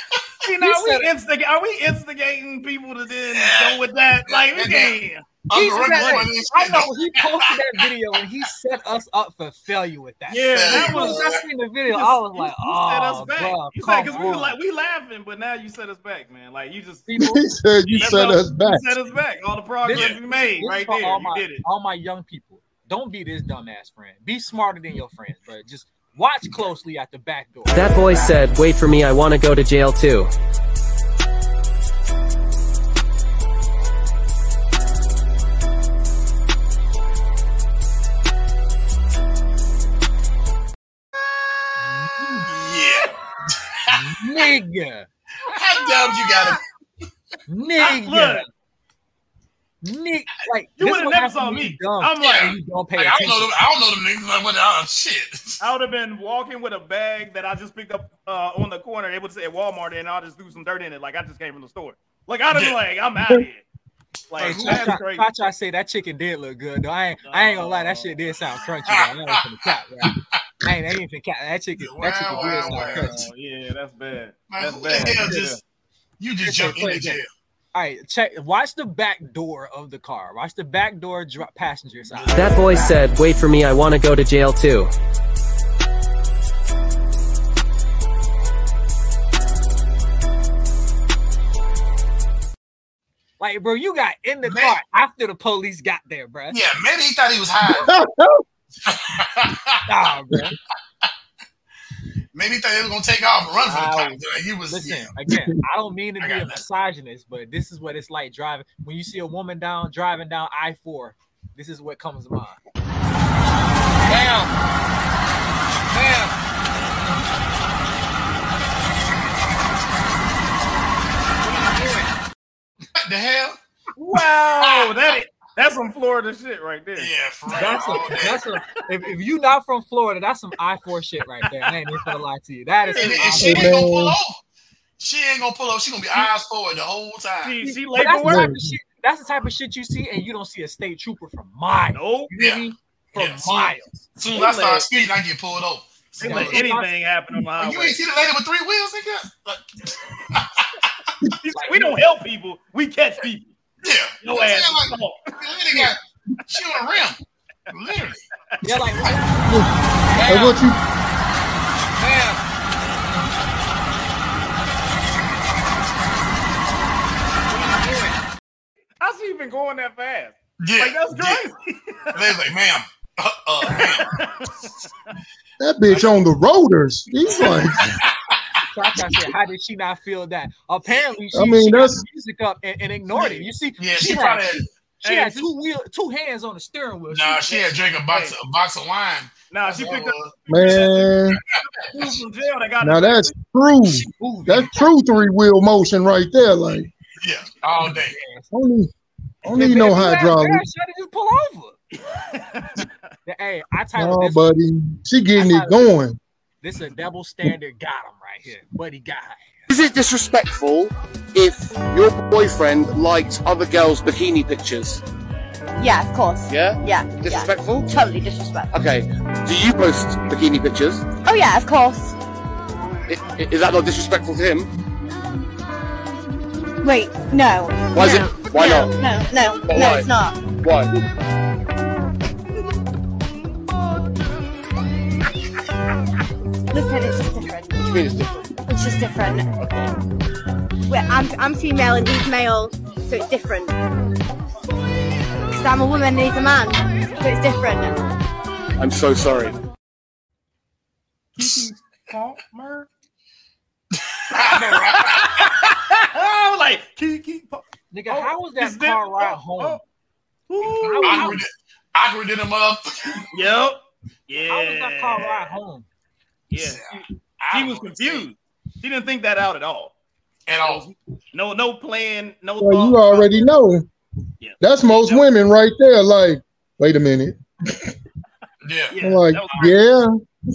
B: see, we we
C: said-
B: instigate are we instigating people to then go with that? Like we can't.
C: He
A: Uncle Rick
C: said-
A: Morty
C: I know he posted that video and he set us up for failure with that.
B: Yeah,
C: that
B: that
C: was.
B: was-
C: I seen the video.
B: You
C: I was
B: you-
C: like,
B: you set us
C: oh,
B: back.
C: bro,
B: You said because we were like we laughing, but now you set us back, man. Like you just
C: People-
D: He said you set
B: all-
D: us back.
B: You set us back. All the progress
C: This-
B: we made right there.
C: All
B: You
C: my,
B: did it.
C: all my young people, don't be this dumbass friend. Be smarter than your friends, bro. Just watch closely at the back door.
O: That boy said, wait for me, I wanna go to jail too.
A: Yeah.
C: nigga,
A: How dumb you got
C: nigga, nigga. Like
B: You
C: this
B: would've never saw me.
C: Dumb.
B: I'm like-
C: and you don't pay
A: Like, I don't know
C: attention.
A: them. I don't know them niggas. Like, what? Oh shit.
B: I would have been walking with a bag that I just picked up uh, on the corner. It would say Walmart, and I'll just threw some dirt in it, like I just came from the store. Like I'd have been like, I'm out of here. Like
C: Hey,
B: that's
C: Cha-Cha,
B: crazy.
C: Cha-Cha say that chicken did look good though. I ain't, I ain't gonna lie, that shit did sound crunchy. Though. I ain't finna cap, right? I ain't, I ain't finna cap. That chicken, that chicken
A: Wow,
C: did
A: wow,
C: sound
A: wow.
C: crunchy.
B: Oh, yeah, that's bad.
A: Man,
B: That's bad.
A: hell just you just
C: It's
A: jumped
C: play
A: into jail?
C: All right, check. Watch the back door of the car. Watch the back door drop passenger side.
O: That boy said, wait for me, I wanna go to jail too.
C: Like, bro, you got in the car after the police got there, bro.
A: Yeah, maybe he thought he was high.
C: Nah, bro.
A: maybe he thought he was gonna take off and run from the
C: Wow.
A: cops. He was.
C: Listen,
A: yeah.
C: again, I don't mean to be a misogynist, but this is what it's like driving. When you see a woman down driving down I four, this is what comes to mind.
P: Damn. Damn.
A: What the hell?
B: Wow, that is, that's some Florida shit right there.
A: Yeah, for real.
C: That's a, that's a, if, if you not from Florida, that's some I four shit right there. I ain't even gonna lie to you. That is
A: And, and she ain't gonna pull over. She ain't gonna pull over. She gonna be eyes forward the whole time.
B: She, she
C: But
B: late
C: that's
B: for
C: the type of shit. That's the type of shit you see, and you don't see a state trooper from miles.
B: Nope.
C: You
A: Yeah.
C: me? From
A: Yeah,
C: miles.
A: As soon as I start speeding, I get pulled over.
B: They let anything happen on the
A: Like, you ain't see the lady with three wheels, nigga? Like,
B: He's like, we don't help people, we catch people.
A: yeah.
B: No
A: You know what I'm
B: ass.
A: Like, the lady got she on the rim. Literally.
C: Yeah, like
D: Hey, what you?
B: I see you been going that fast.
A: Yeah.
B: Like that's
A: yeah.
B: crazy.
A: Lady's like, ma'am. Uh, uh, ma'am.
D: That bitch on the rotors. He's like,
C: Cha-Cha said, how did she not feel that? Apparently, she,
D: I mean,
C: she
D: that's-
C: the music up and, and ignored it. You see,
A: Yeah,
C: she,
A: she probably had-
C: she
B: Hey,
C: had
B: she-
C: two wheel, two hands on the steering wheel.
A: Nah, she had drank a box, a box of wine.
B: Nah, she picked up
D: man.
B: dude from jail that got
D: Now that's true. That's true three wheel motion right there. Like,
A: Yeah, all day.
D: only, only
C: If-
D: you know
C: if you had
D: hydraulics.
C: gas, shawty, just pull over. hey, I tell you,
D: Oh,
C: this,
D: buddy, she getting it going.
C: this is a double standard. Got him right here, buddy. Got him.
J: Is it disrespectful if your boyfriend likes other girls' bikini pictures?
Q: Yeah, of course.
J: Yeah?
Q: Yeah.
J: Disrespectful?
Q: Yeah. Totally disrespectful.
J: Okay. Do you post bikini pictures?
Q: Oh yeah, of course.
J: I- Is that not disrespectful to him?
Q: Wait, no.
J: Why is
Q: no,
J: it- why
Q: no,
J: not?
Q: No, no,
J: But
Q: no,
J: why?
Q: it's not.
J: Why?
Q: Listen, it's
J: mean it's different?
Q: It's just different. Well, I'm, I'm female and he's male, so it's different. Because I'm a woman and he's a man, so it's different.
J: I'm so sorry.
B: Keke Palmer. I was like Keke.
C: Nigga,
B: Oh,
C: how was that- car ride
B: oh,
C: home?
B: Ooh.
A: Awkward, awkward in them up.
B: Yep. Yeah.
C: How was that car ride home?
B: Yeah. She, she was confused. She didn't think that out at all.
A: At all.
B: No, no plan, no
D: Well,
B: thought.
D: you already know.
B: Yeah.
D: That's most women right there. Like, wait a minute.
A: Yeah.
B: Yeah,
D: I'm like,
B: that
D: yeah,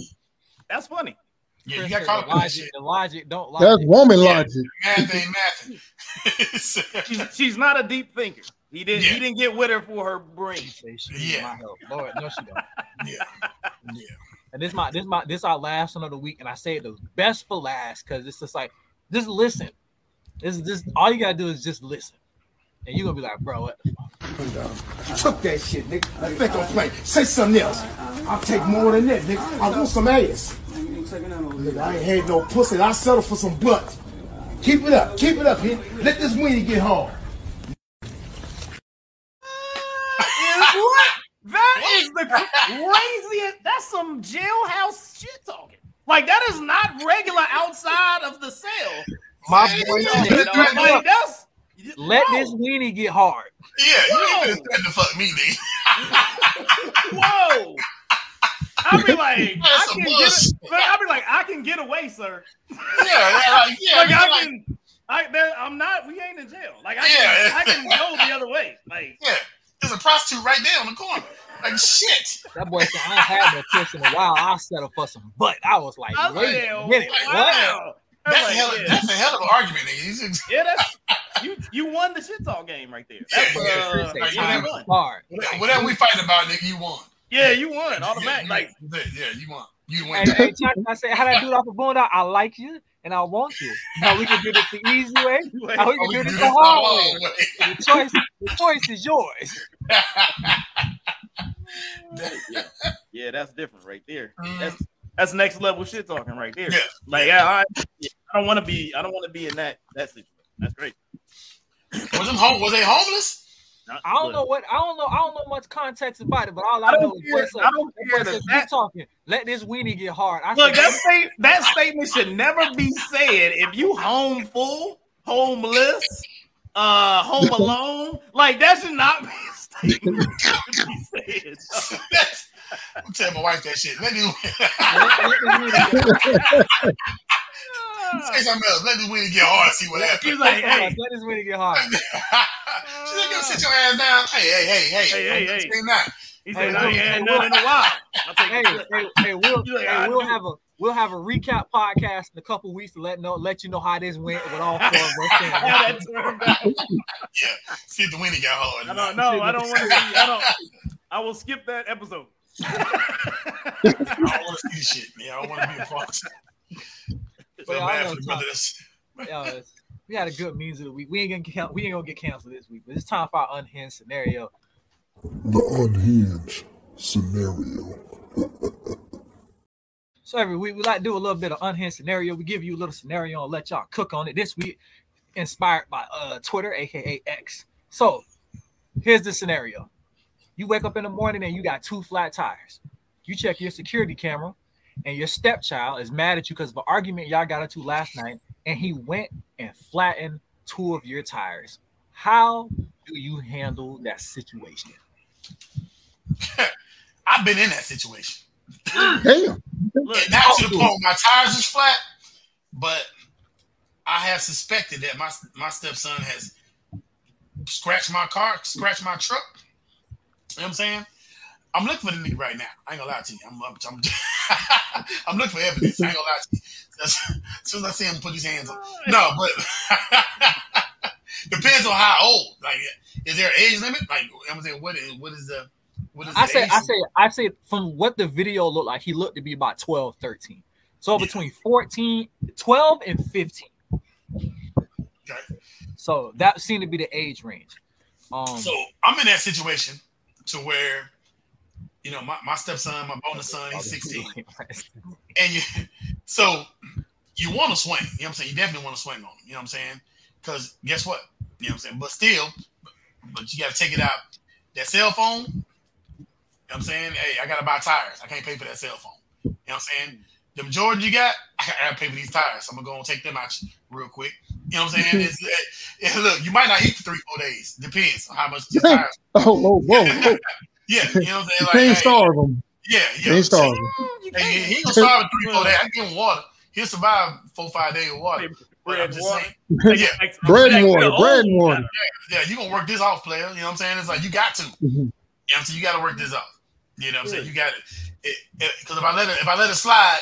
B: That's funny.
A: Yeah, you
C: Chris
A: got
C: said
A: caught up
C: logic,
A: shit.
C: the logic don't lie.
D: that's woman
A: Yeah.
D: logic.
A: Math ain't math.
B: She's, she's not a deep thinker. He didn't. He didn't get with her for her brain.
C: Say she needs
A: Yeah.
C: my help. Lord, no, she don't.
A: Yeah.
C: And this my this my this our last one of the week, and I say it the best for last because it's just like just listen. This is just all you gotta do is just listen, and you're gonna be like, bro, what? the fuck?
R: Took that shit, nigga. Now think I'm playing. Say something else. I'll take more than that, nigga. I want some ass. I ain't had no pussy. I settle for some butt. Keep it up. Keep it up, here. Let this weenie get hard.
B: what? That is the craziest. That's some jailhouse shit talking. Like that is not regular outside of the cell.
A: My
B: Say
A: boy,
B: it,
A: let-
B: Like, that's
C: Let this weenie get hard.
A: Yeah, you ain't finna threaten to fuck me, nigga.
B: whoa. I'll be like, I
A: That's some
B: can get
A: bullshit.
B: it, I'll be like, I can get away, sir.
A: Yeah, yeah, like, yeah,
B: like
A: you
B: I
A: like-
B: can. I, there, I'm not. We ain't in jail. Like I
A: Yeah.
B: can, I can go the other way. Like
A: Yeah, there's a prostitute right there on the corner. Like shit.
C: That boy said, I ain't had no kiss in a while. I'll settle for some butt. I was like,
B: I
C: wait
B: said,
C: a minute. What?
B: wow. I was
A: That's a hell. Of,
B: yeah.
A: That's a hell of an argument. He's just-
B: Yeah, that's you. You won the shit talk game right there. That's,
A: Yeah,
B: uh,
A: yeah.
B: like,
A: Like,
B: yeah,
A: you
B: you
A: won.
B: won.
C: Hard.
A: Whatever, whatever we fighting about, nigga, you won.
B: Yeah, you won automatic.
A: Yeah,
B: Like
A: you- yeah, you won. You win.
C: And hey, I said, how that dude off the boondock? I like you and I want you. Now we can do this the easy way. Now we can do this the hard way. The choice, the choice is yours.
B: yeah, yeah, that's different right there.
A: Mm-hmm.
B: That's that's next level shit talking right there.
A: Yeah.
B: Like I, I, I don't want to be. I don't want to be in that that situation. That's great.
A: Was them home? Was they homeless?
C: I don't know what I don't know. I don't know much context about it, but all I,
B: I don't
C: know is
B: care-
C: boy said-
B: I don't care
C: said,
B: that that-
C: talking. Let this weenie get hard. I
B: Look,
C: said,
B: that state that statement should never be said if you home full, homeless, uh, home alone. Like that should not be a statement. be said.
A: I'm telling my wife that shit. Let me say something else. Let this weenie get hard. See what happens.
B: He's like, hey,
C: let this weenie get hard.
A: She's like, yo, sit your ass down. Hey, hey, hey, hey,
B: Hey, hey, hey.
A: Say that.
B: he said,
C: Hey,
B: I ain't
C: hey,
B: had
C: hey,
B: none in a while. I'll take
C: hey,
B: it.
C: hey, hey, we'll,
B: You like,
C: hey,
B: I
C: we'll
B: do.
C: have a we'll have a recap podcast in a couple weeks to let know let you know how this went with all four of us.
B: How that turned out.
A: Yeah, see if the weenie got hard.
B: I don't know. I don't want to be. I don't. I will skip that episode.
A: I don't want to see this shit, man. I don't want to be a part. Feel
C: Yeah, I
A: bad
C: know
A: for the brothers.
C: Yeah, we had a good means of the week. We ain't gonna can- we ain't gonna get canceled this week, but it's time for our unhinged scenario.
S: The unhinged scenario.
C: So every week we like to do a little bit of unhinged scenario. We give you a little scenario and let y'all cook on it. This week, inspired by uh Twitter, aka X. So here's the scenario: you wake up in the morning and you got two flat tires. You check your security camera, and your stepchild is mad at you because of an argument y'all got into last night, and he went and flattened two of your tires. How do you handle that situation?
A: I've been in that situation.
D: Damn.
A: And now to the point my tires is flat, but I have suspected that my my stepson has scratched my car, scratched my truck. You know what I'm saying? I'm looking for the nigga right now. I ain't gonna lie to you. I'm I'm, I'm, I'm looking for evidence. I ain't gonna lie. As, soon as I see him put his hands on. No, but depends on how old. Like, is there an age limit? Like, I'm saying, what is what is the what is
C: I say, I say, I say, from what the video looked like, he looked to be about 12, 13. So between 14, 12 and 15. So that seemed to be the age range. Um,
A: So I'm in that situation to where, you know, my, my stepson, my bonus son, he's 16. And you so you want to swing, you know what I'm saying? You definitely want to swing on him, you know what I'm saying? Because guess what? You know what I'm saying? But still, but you gotta take it out. That cell phone, you know what I'm saying? Hey, I gotta buy tires. I can't pay for that cell phone. You know what I'm saying? The Jordan you got, I gotta pay for these tires. I'm gonna go and take them out real quick. You know what I'm saying? It's, it, it- look, you might not eat for three, four days. Depends on how much these tires.
D: Oh, whoa, whoa, whoa.
A: Yeah, you know what I'm saying?
D: You
A: Like,
D: can't
A: hey,
D: starve them.
A: yeah, yeah.
D: Can't starve them.
A: Hey, he, he gonna starve three, four days. I give him water. He'll survive four, five days of water. But I'm saying. Yeah.
D: Bread and water, bread and water.
A: Yeah, yeah, you gonna work this off, player. You know what I'm saying? It's like you got to. You know what I'm saying? You got to work this off. You know what I'm saying? You got it. Because if I let it, if I let it slide,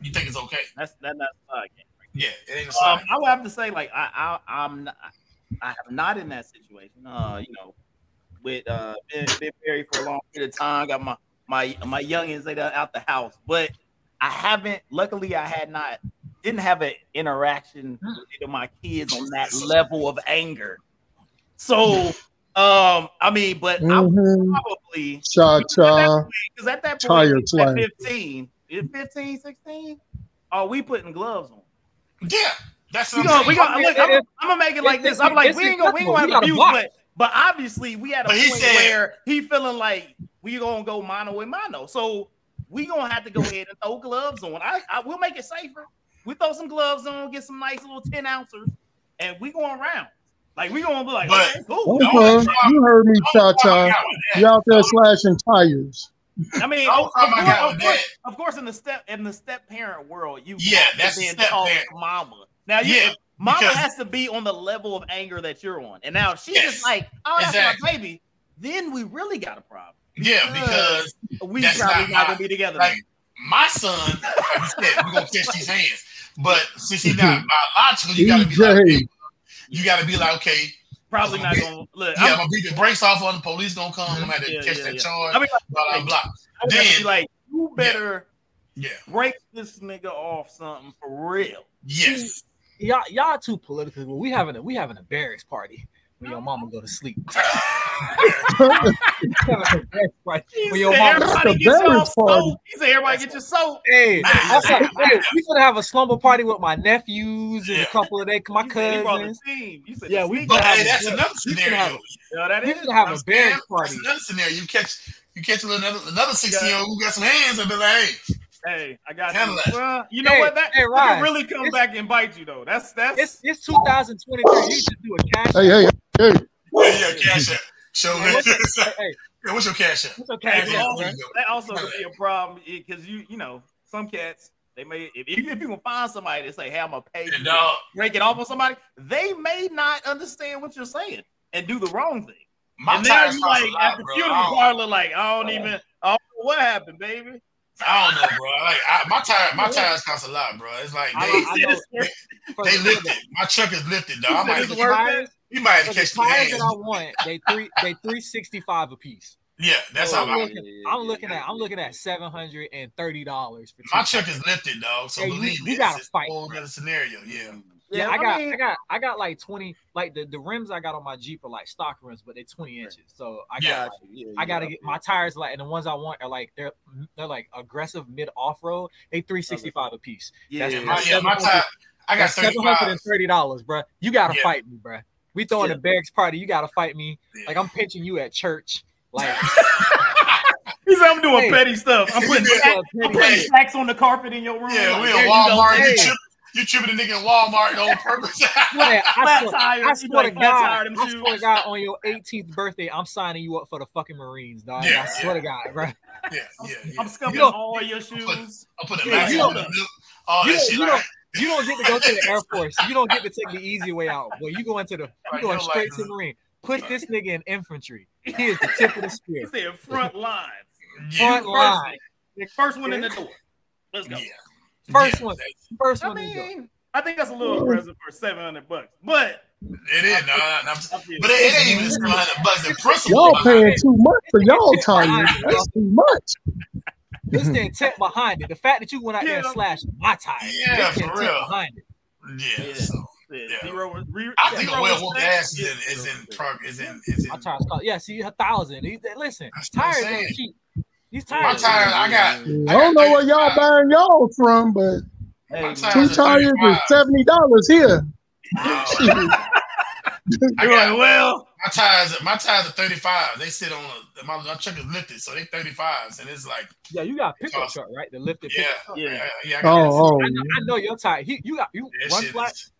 A: you think it's okay.
B: That's that that's uh,
A: Yeah, it ain't a
B: Um,
A: slide.
B: I would have to say, like, I, I, I'm, not, I have not in that situation. Uh, you know, with uh, been, been married for a long period of time. Got my my my youngins they done out the house, but I haven't. Luckily, I had not didn't have an interaction with my kids on that level of anger. So, um, I mean, but I would
D: Mhm.
B: probably
D: Cha cha.
B: because at that
D: Tire
B: point, at 15, 15, 16, are we putting gloves on?
A: Yeah, that's
B: We
A: what
B: gonna,
A: I'm
B: we
A: saying.
B: gonna, look, I'm, I'm gonna make it like this. I'm like, we ain't gonna, we ain't gonna have abuse, but but obviously we had a
A: But he
B: point
A: said-
B: where he feeling like we gonna go mono with mono. So we gonna have to go ahead and throw gloves on. I, I we'll make it safer. We throw some gloves on, get some nice little 10 ounces, and we going around. Like we gonna be like,
A: But-
B: okay, cool.
D: Okay, you heard me, Cha Cha. You out there slashing tires.
B: I mean, of, of course, of, course, of course, in the step in the step parent world, you
A: Yeah,
B: have to
A: that's the
B: then
A: step
B: talk
A: parent.
B: mama. Now, you,
A: Yeah,
B: mama
A: because-
B: has to be on the level of anger that you're on, and now if she's
A: Yes,
B: just like, "Oh, that's
A: exactly.
B: my baby," then we really got a problem.
A: Yeah, because
B: we
A: that's
B: probably
A: not
B: not, gonna be together.
A: like my son, like you said, we're gonna catch these hands. But since he's not biological, you gotta be like, you gotta be like, okay,
B: probably
A: I'm
B: not
A: gonna
B: gonna look.
A: yeah, I'm
B: I'm-
A: gonna beat the brakes off on the police gonna come. I'm gonna have to
B: Yeah,
A: catch
B: yeah,
A: that
B: yeah.
A: charge.
B: I mean, like,
A: blah blah blah.
B: I would have
A: Then
B: be like, you better
A: yeah,
B: break this nigga off something for real.
A: yes,
C: y'all y'all too political. But we having a we having a barracks party when your mama go to sleep. when your mama
B: everybody
D: That's
B: get your soap. He said everybody get your soap.
C: Hey,
A: Nah,
C: I hey, we gonna have a slumber party with my nephews and a couple of they, my
B: You said he the
C: cousins.
B: team. You said
C: Yeah, we gonna
A: But
C: have
A: hey, that's
C: we
A: another scenario.
C: have,
B: Yeah, that
C: we
B: is.
C: gonna have a
A: That's
C: barracks
A: That's
C: party.
A: another scenario. You catch you catch another another sixteen year old who got some hands and be like, hey,
B: Hey, I got
A: Handle
B: you.
A: that.
B: Well, you know
C: Hey,
B: what? That,
C: hey,
B: that
C: Ryan,
B: can really come back and bite you though. That's that's
C: It's it's 2023. You just do a cash.
D: Hey, hey, hey.
A: yeah, yeah, cash out. Show
C: Hey,
A: me.
C: what's your- hey, hey,
A: Yeah, what's your cash out?
C: what's your cash
B: but
C: out,
B: also- that also could be a problem eh, because you you know some cats they may if you, if you can find somebody that say hey I'm gonna pay
A: And
B: you
A: dog,
B: break it off on somebody they may not understand what you're saying and do the wrong thing.
A: my
B: and then you like
A: lot,
B: at the
A: bro.
B: funeral parlor like I don't even I don't know what happened, baby.
A: I don't know, bro. Like I, my tire, my tires cost a lot, bro. It's like they,
C: I know.
A: they, they lifted. My truck is lifted, dog. I might,
B: It's
C: for
A: have
C: the
A: to-
B: worth
C: tires,
A: you might have to catch the
C: tires
A: hands.
C: that I want, they three they 365 a piece.
A: Yeah, that's
C: So
A: how
C: I'm
A: I,
C: looking, I'm looking at I'm looking at seven hundred and thirty dollars
A: my truck is lifted, dog. So
C: Yeah,
A: believe
C: you
A: me, it's
C: gotta
A: it's
C: fight,
A: a whole other scenario. Yeah,
C: Yeah,
B: Yeah,
C: I
B: I
C: got,
B: mean-
C: I got, I got like twenty. Like the, the rims I got on my Jeep are like stock rims, but they're twenty inches. So I
A: Yeah.
C: got, I gotta get my tires like, and the ones I want are like they're they're like aggressive mid off road. They three sixty five a piece.
B: Yeah,
C: That's
B: yeah,
A: my, yeah, my tire. I got
C: seven hundred and thirty dollars, bro. You gotta
A: Yeah.
C: fight me, bro. We throwing
B: Yeah.
C: a barracks party. You gotta fight me. Like I'm pinching you at church. Like
B: He said I'm doing
C: Hey.
B: petty stuff. I'm putting,
C: Hey.
B: sacks, I'm putting sacks on the carpet in your room.
A: Yeah, we
B: Like, you go.
A: Walmart. You, trip, you tripping a nigga in Walmart on purpose.
C: Man, I
B: Flat
C: swear, I
B: you
C: swear
B: like
C: to God, I swear to. God, on your 18th birthday, I'm signing you up for the fucking Marines, dog.
A: Yeah,
C: I swear to God, bro.
A: yeah, yeah, yeah.
B: I'm scuffing
C: You know-
B: all your
A: put-
B: shoes.
A: I'll put a
C: Yeah,
A: mask
C: you
A: on
C: don't-
A: the all
C: You
A: that
C: don't,
A: shit.
C: you,
A: like-
C: don't, you don't get to go to the Air Force. You don't get to take the easy way out. But you go into the, you
A: Right,
C: going straight
A: like-
C: to the Marine. Put this nigga in infantry. He is the tip of the
B: spear.
C: spear.
B: said front lines.
A: Yeah,
C: Front line.
B: The first one in the door. Let's go.
A: yeah.
C: First
A: Yeah,
C: one. First
B: I
C: one in the door.
B: mean, I think that's a little aggressive for seven hundred bucks, but
A: It is, no, no, no, but it, it ain't even seven hundred bucks. The principle,
D: Y'all paying too much for y'all tires. That's too much.
C: It's the intent behind it. The fact that you went out there and slashed my tire.
A: Yeah,
C: it's
A: for real.
C: behind it.
A: yeah.
B: Yeah.
A: So
B: yeah,
A: Yeah.
B: zero. Re,
A: I think a
B: zero
A: well whooped
B: respect
A: ass is in is in prog- is in is in.
C: My tires cost. Yeah, see, a thousand. He- Listen,
A: That's what
C: tires ain't cheap. These
A: My
C: tires.
A: tires, I got.
D: I don't know where y'all buying y'all from, but
B: Hey,
A: My
D: two
A: tires are
D: tires is seventy dollars here.
A: I
B: You're
A: got
B: like, well,
A: my tires. My tires are thirty five. They sit on a, my, my truck is lifted, so they thirty fives, and it's like
C: Yeah, you got a pickup
A: Cost-
C: truck, right? The lifted
A: yeah,
C: pickup truck.
A: yeah,
B: Yeah.
A: yeah. I
D: Oh, oh,
C: I know, I know your tire. He, you got you
A: That
C: run flat.
A: is-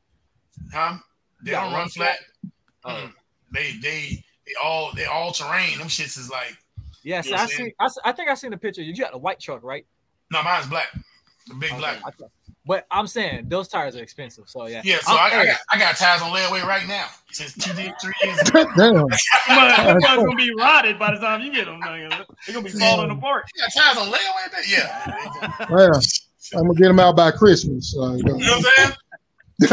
A: Huh? They
C: You got
A: don't run
C: run
A: flat.
C: flat?
A: Mm. They they they all they all terrain. Them shits is like
C: Yeah, so
A: You know
C: I
A: what I'm
C: see.
A: saying?
C: I, s- I think I seen the picture. You got the white truck, right?
A: no, mine's black. The big black.
C: But I'm saying those tires are expensive. So yeah.
A: Yeah, so
C: I'm-
A: I, I got I got tires on layaway right now since two three years. ago.
D: damn.
B: them motherfuckers gonna be rotted by the time you get them. They're gonna be falling apart.
A: You got tires on layaway? Back? Yeah.
D: Yeah, I'm gonna get them out by Christmas. Like,
A: You know what I'm
C: hey,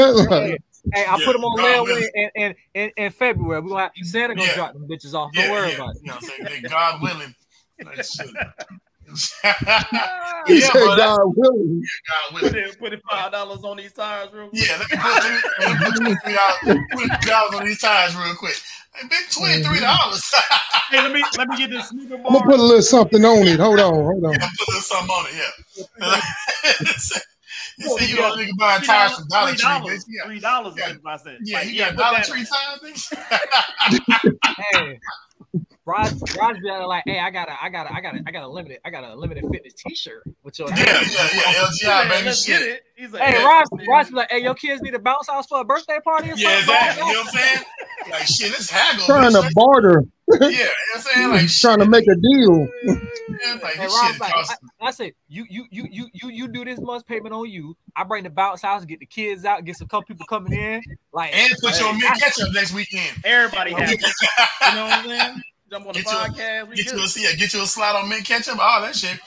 A: saying?
C: hey, I
A: Yeah,
C: put them on
A: God
C: layaway
A: willing.
C: in, in, in, in February. We're gonna have Santa gonna
A: Yeah.
C: drop them bitches off. Don't
A: Yeah,
C: worry
A: yeah.
C: about it.
A: You know what I'm saying? God willing. Like.
D: He
A: Yeah,
D: said,
A: bro,
D: God willing.
A: God
B: Put
A: willing.
B: in, put in five dollars on these tires real quick.
A: Yeah, let me put, let me put twenty-three dollars on these tires real quick. Hey, big twenty-three mm-hmm. dollars.
B: Hey, let me let me get this sneaker
D: I'm gonna put a little something on it. Hold on, hold on.
A: put a little something on it. Yeah. you
B: Well,
A: see, you
B: you
A: don't
B: got
A: nigga buying
B: three
A: tires
B: dollars-
A: from Dollar
B: three
A: Tree,
B: dollars,
A: bitch. Yeah,
B: Three dollars
A: Yeah.
B: seventy-five cents.
A: yeah,
B: Like,
A: you
B: yeah,
A: got Dollar Tree tires, bitch.
C: hey, Raj, Raj be like, hey, I got a, I got a, I got a, I got a limited, I got a limited fitness T-shirt with your
A: Yeah,
C: name.
A: yeah, yeah. LGI, baby,
B: Let's get it. He's like,
C: Hey,
B: yeah,
C: Raj, Raj be like, hey, your kids need a bounce house for a birthday party or
A: Yeah,
C: something?
A: exactly. You know what I'm saying? Like shit, let's haggle.
D: Trying
A: bitch.
D: to barter.
A: Yeah, you know what I'm saying? Like shit,
D: Trying to make a deal.
A: man, like
C: Hey,
A: this shit
C: like,
A: costs.
C: I, I said, you, you, you, you, you, you do this month's payment on you. I bring the bounce house, get the kids out, get some couple people coming in, like,
A: And put you on
C: hey,
A: mid catch up next weekend.
B: Everybody has.
A: Get.
B: You know what I'm saying? Jump on the
A: Get you a-
B: podcast. We
A: Get you, a, yeah, get you a slide on mint ketchup, all that shit.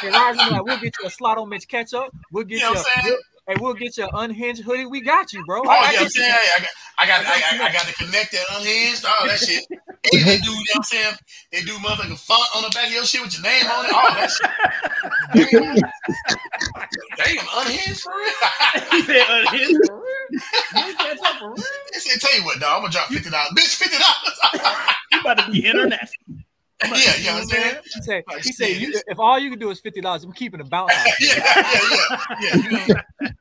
C: Hey, Raj be like, we'll get you a slot on Mitch ketchup. We'll get
A: You know
C: you,
A: what I'm
C: a,
A: saying?
C: we'll, hey, we'll get you an unhinged hoodie. We got you, bro.
A: Oh,
C: I- I
A: yeah, I'm
C: get you.
A: saying, hey, I got, I got, I got, I got to connect that unhinged, all that shit. And they do, you know what I'm saying? They do motherfucking font on the back of your shit with your name on it, all that shit. Damn, damn unhinged for real.
B: He said, his for real. Catch up for real.
A: They said, tell you what, dog, I'm gonna drop fifty dollars, bitch, fifty dollars.
B: You about to be international.
A: yeah, you know what I'm saying?
C: He said,
A: Like,
C: he said, you, if all you can do is fifty dollars, I'm keeping the bounce house.
A: yeah, yeah, yeah, yeah. You know,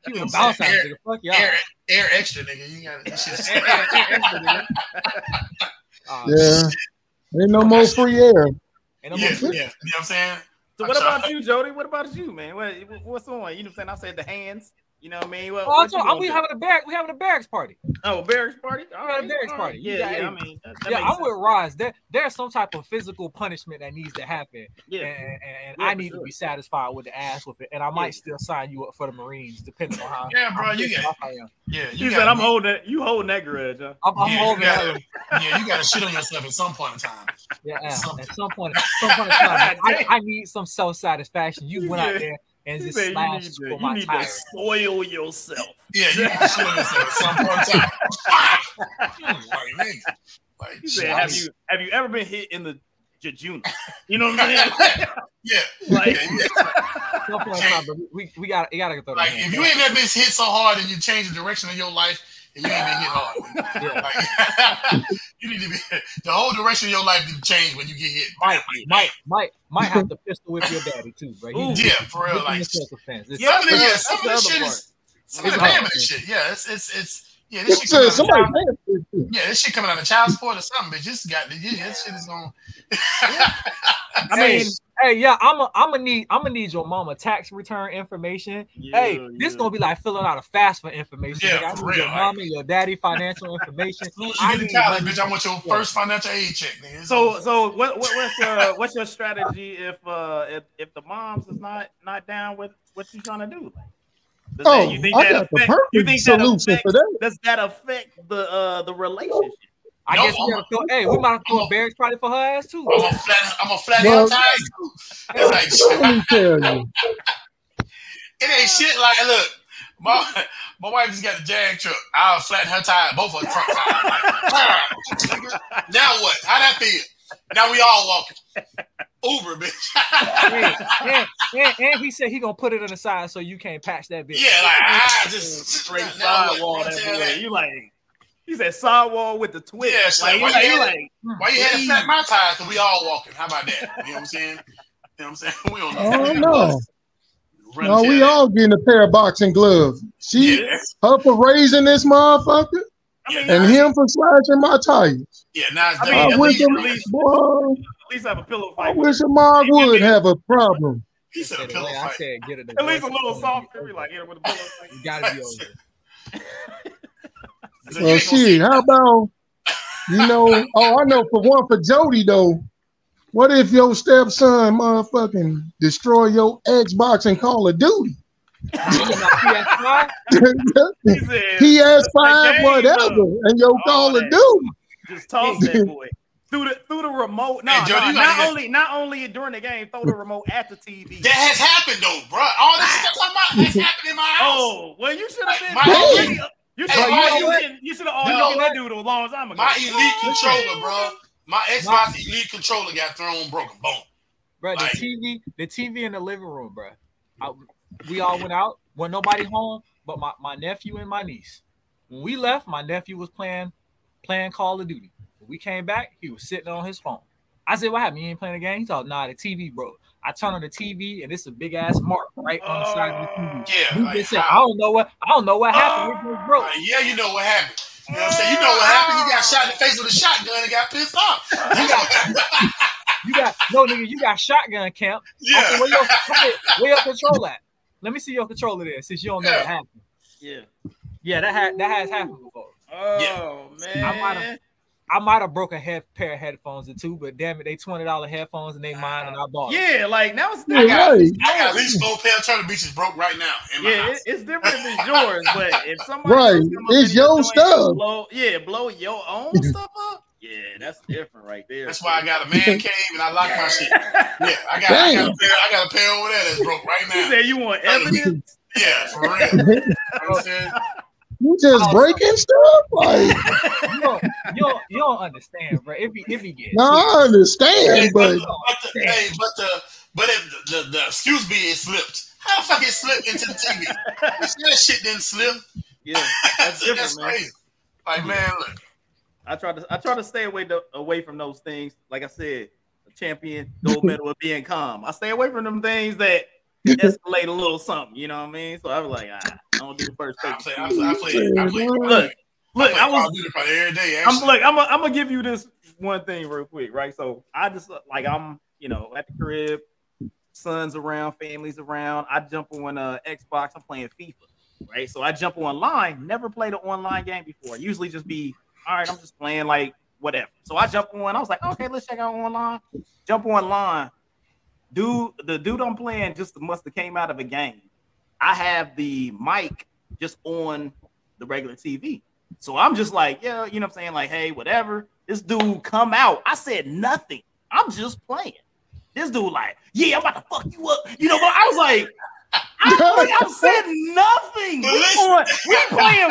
C: Keeping
A: I'm
C: the bounce house,
A: saying?
C: nigga. Fuck y'all.
A: air, air extra, nigga. You got this shit.
C: Air- air- air extra, nigga. Uh,
D: Yeah. Ain't no more free air.
C: ain't no
A: Yeah,
C: more-
A: yeah. You know what I'm saying?
B: So what about you, Jody? What about you, man? What, what's on? You know what I'm saying? I said the hands. You know what I mean? Oh, what,
C: Oh, I
B: what you
C: told, we
B: do?
C: having a barrack. We having a barracks party.
B: Oh, barracks party. All
C: We having
B: right,
C: a barracks
B: all
C: party.
B: right. Yeah, yeah. I mean, that, that
C: yeah, I'm
B: sense.
C: with Roz. There, there's some type of physical punishment that needs to happen,
B: Yeah.
C: and, and, and
B: Yeah,
C: I need
B: sure.
C: to be satisfied with the ass with it. And I might still sign you up for the Marines, depending on how.
A: Yeah, bro,
C: how
A: you got-
C: off I am.
A: Yeah,
B: You
A: you
B: said. I'm holding. You holding that grudge, huh?
C: I'm, I'm
A: Yeah,
C: holding that.
A: gotta,
C: one.
A: yeah, you got to shit on yourself at some point in time.
C: Yeah, yeah. At some point, at some point in time, I, I need some self satisfaction. You went out there and
B: He
C: just
B: said you need,
C: for
B: to, you
C: my
B: need to
C: tires.
B: spoil yourself.
A: Yeah, you got to shit on yourself at some point time. like, like,
B: He said, "Have you have you ever been hit in the jejuna? You know what I'm saying?
A: Yeah,
B: Like-
A: yeah, yeah.
C: Some point in time, but we we got we got to throw
A: Like, if you ain't never been hit so hard and you change the direction of your life, and you ain't been hit hard. Like, you need to be the whole direction of your life need to change when you get hit.
C: might might might might have to pistol whip your daddy too, bro. You-
A: Yeah, for real. Like,
C: of self-defense.
A: Some of the, yeah,
B: that's
A: some of
B: the
A: the shit
B: part.
A: is some of the
C: hard.
A: damage shit. Yeah, it's it's it's yeah.
D: Who
A: This shit
D: said
A: coming out
D: somebody
A: of child,
D: paying for this shit?
A: yeah, this shit coming out of child support or something. But just got the yeah, this shit is going.
B: I mean,
C: hey, yeah, I'm a, I'm gonna need, I'm gonna need your mama tax return information. hey,
B: Yeah,
C: this
B: yeah.
C: gonna be like filling out a FAFSA information.
A: Yeah,
C: Nigga, I
A: for
C: need
A: real,
C: your
A: like-
C: mama, your daddy financial information.
A: As soon as
C: I
A: you get
C: need
A: to college, bitch, I want your first financial aid check. Nigga.
B: so so what, what what's your what's your strategy if uh if, if the moms is not not down with what you trying to do? Does
D: Oh,
B: that, you think
D: I
B: that
D: got the perfect
B: you think that
D: solution
B: affects,
D: for that.
B: does that affect the uh the relationship?
C: I
A: No,
C: guess we
A: I'm
C: gotta throw, hey, we might have to throw a barracks party for her ass too.
A: I'm a flat, I'm a flat
D: Well-
A: well, tires. Like.
D: Let me tell you.
A: It ain't shit like look. My, my wife just got a jag truck. I'll flatten her tire, both of her front tires. Like, now what? How that feel? Now we all walking. Uber, bitch.
C: and, and, and, and he said he gonna put it on the side so you can't patch that bitch.
A: yeah, like I just
B: Straight
A: straight now what?
B: sidewall
A: You
B: that
A: tell
B: boy.
A: that.
B: You like he said sidewall with the twist.
A: Yeah, shit.
B: like, you
A: Why
B: like,
A: you
B: you
A: had-
B: like hmm.
A: Why you had to flat my tires? Cause we all walking. How about that? You know what I'm saying? You know what I'm saying? We don't know.
D: Oh no. No, we
A: to
D: all getting a pair of boxing gloves. She
A: Yeah,
D: her for raising this motherfucker
B: I mean,
D: and him for slashing my tires.
A: yeah. Now it's
B: I
A: done.
B: mean,
D: I
B: at
D: wish
B: least-
D: him,
B: at least-
D: boy,
B: at least have a pillow fight.
D: I wish a mom would have a problem.
A: he said a
C: Said
A: pillow
C: way I
A: fight.
C: said get it.
B: At least a little softer. We like hit him with a pillow fight.
C: You gotta be over.
A: So
D: Well,
A: ain't
D: shit, how about you know? Oh, I know for one for Jody though. What if your stepson motherfucking destroy your Xbox and Call of Duty?
B: He said,
D: PS5, whatever, and your
B: All
D: Call of. Duty.
B: just toss that boy through the through the remote. No,
A: Jody,
B: no, not only not only during the game, throw the remote at the TV.
A: That has happened though, bro. All this shit I'm talking about has happened in my oh, house.
B: Oh, well, you should have been.
A: My-
B: already- You should
A: Hey,
B: have
A: my-
B: already. You should have already
A: No.
B: done that dude a long time ago.
A: My elite controller, bro. My Xbox elite controller got thrown broken. Boom.
C: bro. The TV, the TV in the living room, bro. I, we all went out. When nobody home, but my, my nephew and my niece. When we left, my nephew was playing playing Call of Duty. When we came back, he was sitting on his phone. I said, "What happened? You ain't playing the game?" He thought, "Nah, the TV broke." I turn on the TV and it's a big ass mark right on the side of the TV.
A: Yeah,
C: He
A: like,
C: just said, I don't know what I don't know what happened. It just broke.
A: Uh, yeah, you know what happened. You know what I'm saying? You know what happened? You got shot in the face with a shotgun and got pissed off. You got
C: You got no nigga. You got shotgun camp.
A: Yeah.
C: said, where your where, where your control at? Let me see your controller there, since you don't know what happened.
B: Yeah.
C: Yeah, that had that has happened before.
B: Oh man.
C: I might have I might have broke a head pair of headphones or two, but damn it, they twenty dollar headphones and they mine and I bought.
B: Yeah, like now it's
A: I got,
D: Right.
A: I got at least four pair of Turtle Beaches broke right now in my
B: Yeah,
A: house.
B: it, it's different if it's yours, but if somebody
D: Right.
B: else come
D: It's
B: your
D: your stuff.
B: Blow, yeah, blow your own stuff up. Yeah, that's different right there.
A: That's why I got a man cave and I lock my shit. Yeah, I got, I got a pair. I got a pair over there that's broke right now.
B: You
A: now.
B: said you want evidence?
A: Yeah, for real. You know what I'm saying?
D: You just breaking stuff? Like,
C: you don't, you don't, you don't understand, bro. It be, it be getting.
D: no, I understand,
A: Hey,
D: but
A: but, but the, hey, but the but if the, the, the excuse me it slipped. How the fuck it slipped into the TV? that shit didn't slip.
B: Yeah, that's different,
A: That's
B: man.
A: crazy. Like man, look.
B: I try to I try to stay away to, away from those things. Like I said, a champion gold medal of being calm. I stay away from them things that escalate a little something. You know what I mean? So I was like, ah, I don't do the first
A: I
B: page.
A: play, I play, I play, I play,
B: Look, look, I was
A: do probably every day.
B: I'm
A: Actually.
B: look, I'm gonna I'm gonna give you this one thing real quick, right? So I just like I'm, you know, at the crib, sons around, families around. I jump on uh Xbox, I'm playing FIFA, right? So I jump online, never played an online game before. Usually just be all right, I'm just playing like whatever. So I jump on, I was like, okay, let's check out online. Jump online. Dude, the dude I'm playing just must have came out of a game. I have the mic just on the regular TV. So I'm just like, yeah, you know what I'm saying? Like, hey, whatever. This dude come out. I said nothing. I'm just playing. This dude, like, yeah, I'm about to fuck you up. You know, but I was like, I, I said nothing. We, on, we playing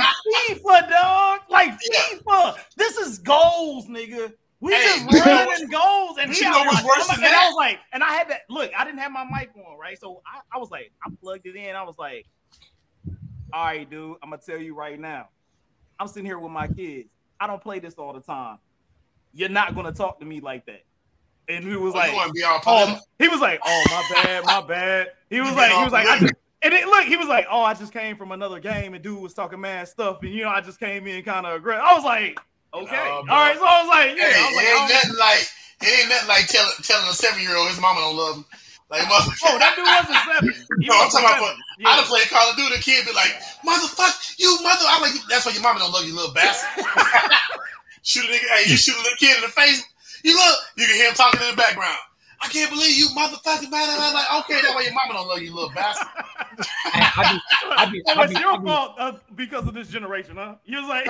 B: FIFA, dog. Like FIFA. This is goals, nigga. We
A: Hey,
B: just running goals. And he
A: you know
B: out
A: what's
B: like-
A: worse than
B: and
A: that?
B: I was like, and I had that look, I didn't have my mic on, right? So I, I was like, I plugged it in. I was like, all right, dude, I'm gonna tell you right now. I'm sitting here with my kids. I don't play this all the time. You're not gonna talk to me like that. And he was
A: Oh,
B: like,
A: wanna be all
B: oh, he was like, oh my bad, my bad. He was like, he was like, I just, and then look, he was like, oh, I just came from another game and dude was talking mad stuff, and you know, I just came in kind of aggressive. I was like, okay,
A: Nah,
B: all
A: bro.
B: right. So I was like, yeah,
A: Hey,
B: I was like,
A: it ain't
B: don't-
A: nothing like it ain't nothing like telling telling a seven year old his mama don't love him. Like mother.
B: oh, that dude wasn't seven. He
A: No, I'm
B: wasn't
A: talking about. Yeah. I done played Call of Duty. The kid be like, "Motherfucker, you mother!" I'm like, "That's why your mama don't love you, little bastard." shoot a nigga. Hey, you shoot a little kid in the face. You look. You can hear him talking in the background. I can't believe you, motherfucker, man. I'm like, okay, that's why your mama don't love you, little bastard.
C: I be, I be,
B: Oh,
C: I
B: it's your
C: I be,
B: fault uh, because of this generation, huh? You was like,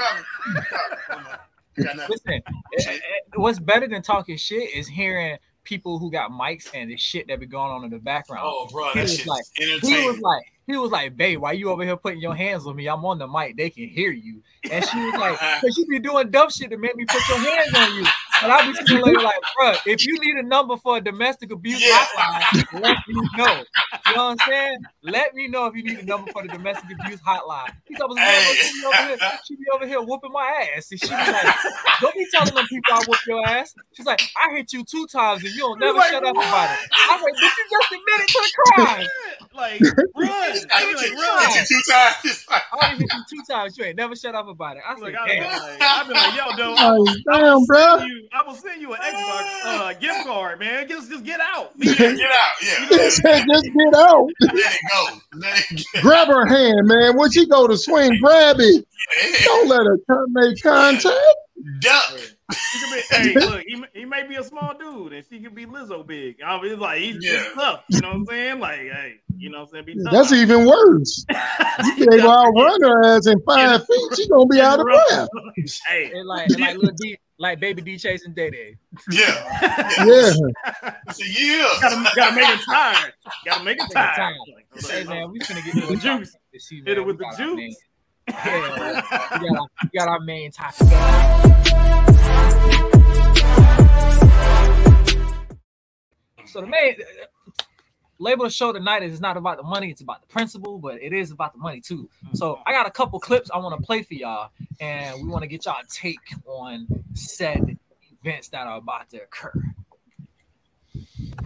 C: Listen, what's better than talking shit is hearing people who got mics and the shit that be going on in the background.
A: Oh, bro,
C: he
A: that
C: was
A: shit's
C: like, he was like, he was like, babe, why you over here putting your hands on me? I'm on the mic, they can hear you. And she was like, because you be doing dumb shit to make me put your hands on you. And I be sitting there like, bro, if you need a number for a domestic abuse hotline, let me know. You know what I'm saying? Let me know if you need a number for the domestic abuse hotline. He's like, she, be over here, she be over here whooping my ass. And she be like, don't be telling them people I whoop your ass. She's like, I hit you two times and you don't never
B: like,
C: shut up about it. I was like, but you just admitted to the crime.
B: like, run.
A: I hit you, hit you two times.
C: I already hit you two times. You ain't never shut up about it. I was
B: Look,
C: like,
B: I've
C: damn.
B: like, I've been like, yo, dude,
D: Like, damn, bro.
B: you, I will send you an Xbox uh, gift card, man. Just, just get out.
A: Get out, yeah.
D: He just get out.
A: Let it go. Let it go.
D: Grab her hand, man. When she go to swing, grab it. Don't let her come make contact.
A: Duck.
B: He be, hey, look, he, may- he may be a small dude, and she could be Lizzo big. I mean, it's like he's
A: Yeah.
B: just tough. You know what I'm saying? Like, hey, you know what I'm saying? Be tough.
D: That's even worse. You can go outrun her ass in five feet. She gonna be out of breath.
B: Hey,
C: And like, and like little D, like baby D chasing Day Day.
A: Yeah.
D: Yeah.
A: So, yeah.
B: gotta, gotta make it tired. Gotta make it
C: Make it
B: tired.
C: tired. Hey man, we finna get
B: With the
C: the
B: juice. Hit it with the juice.
C: Yeah, we got our, we got our main topic. So the main label the show tonight is not about the money, it's about the principle, but it is about the money too. Hmm. So I got a couple clips I want to play for y'all, and we want to get y'all take on said events that are about to occur.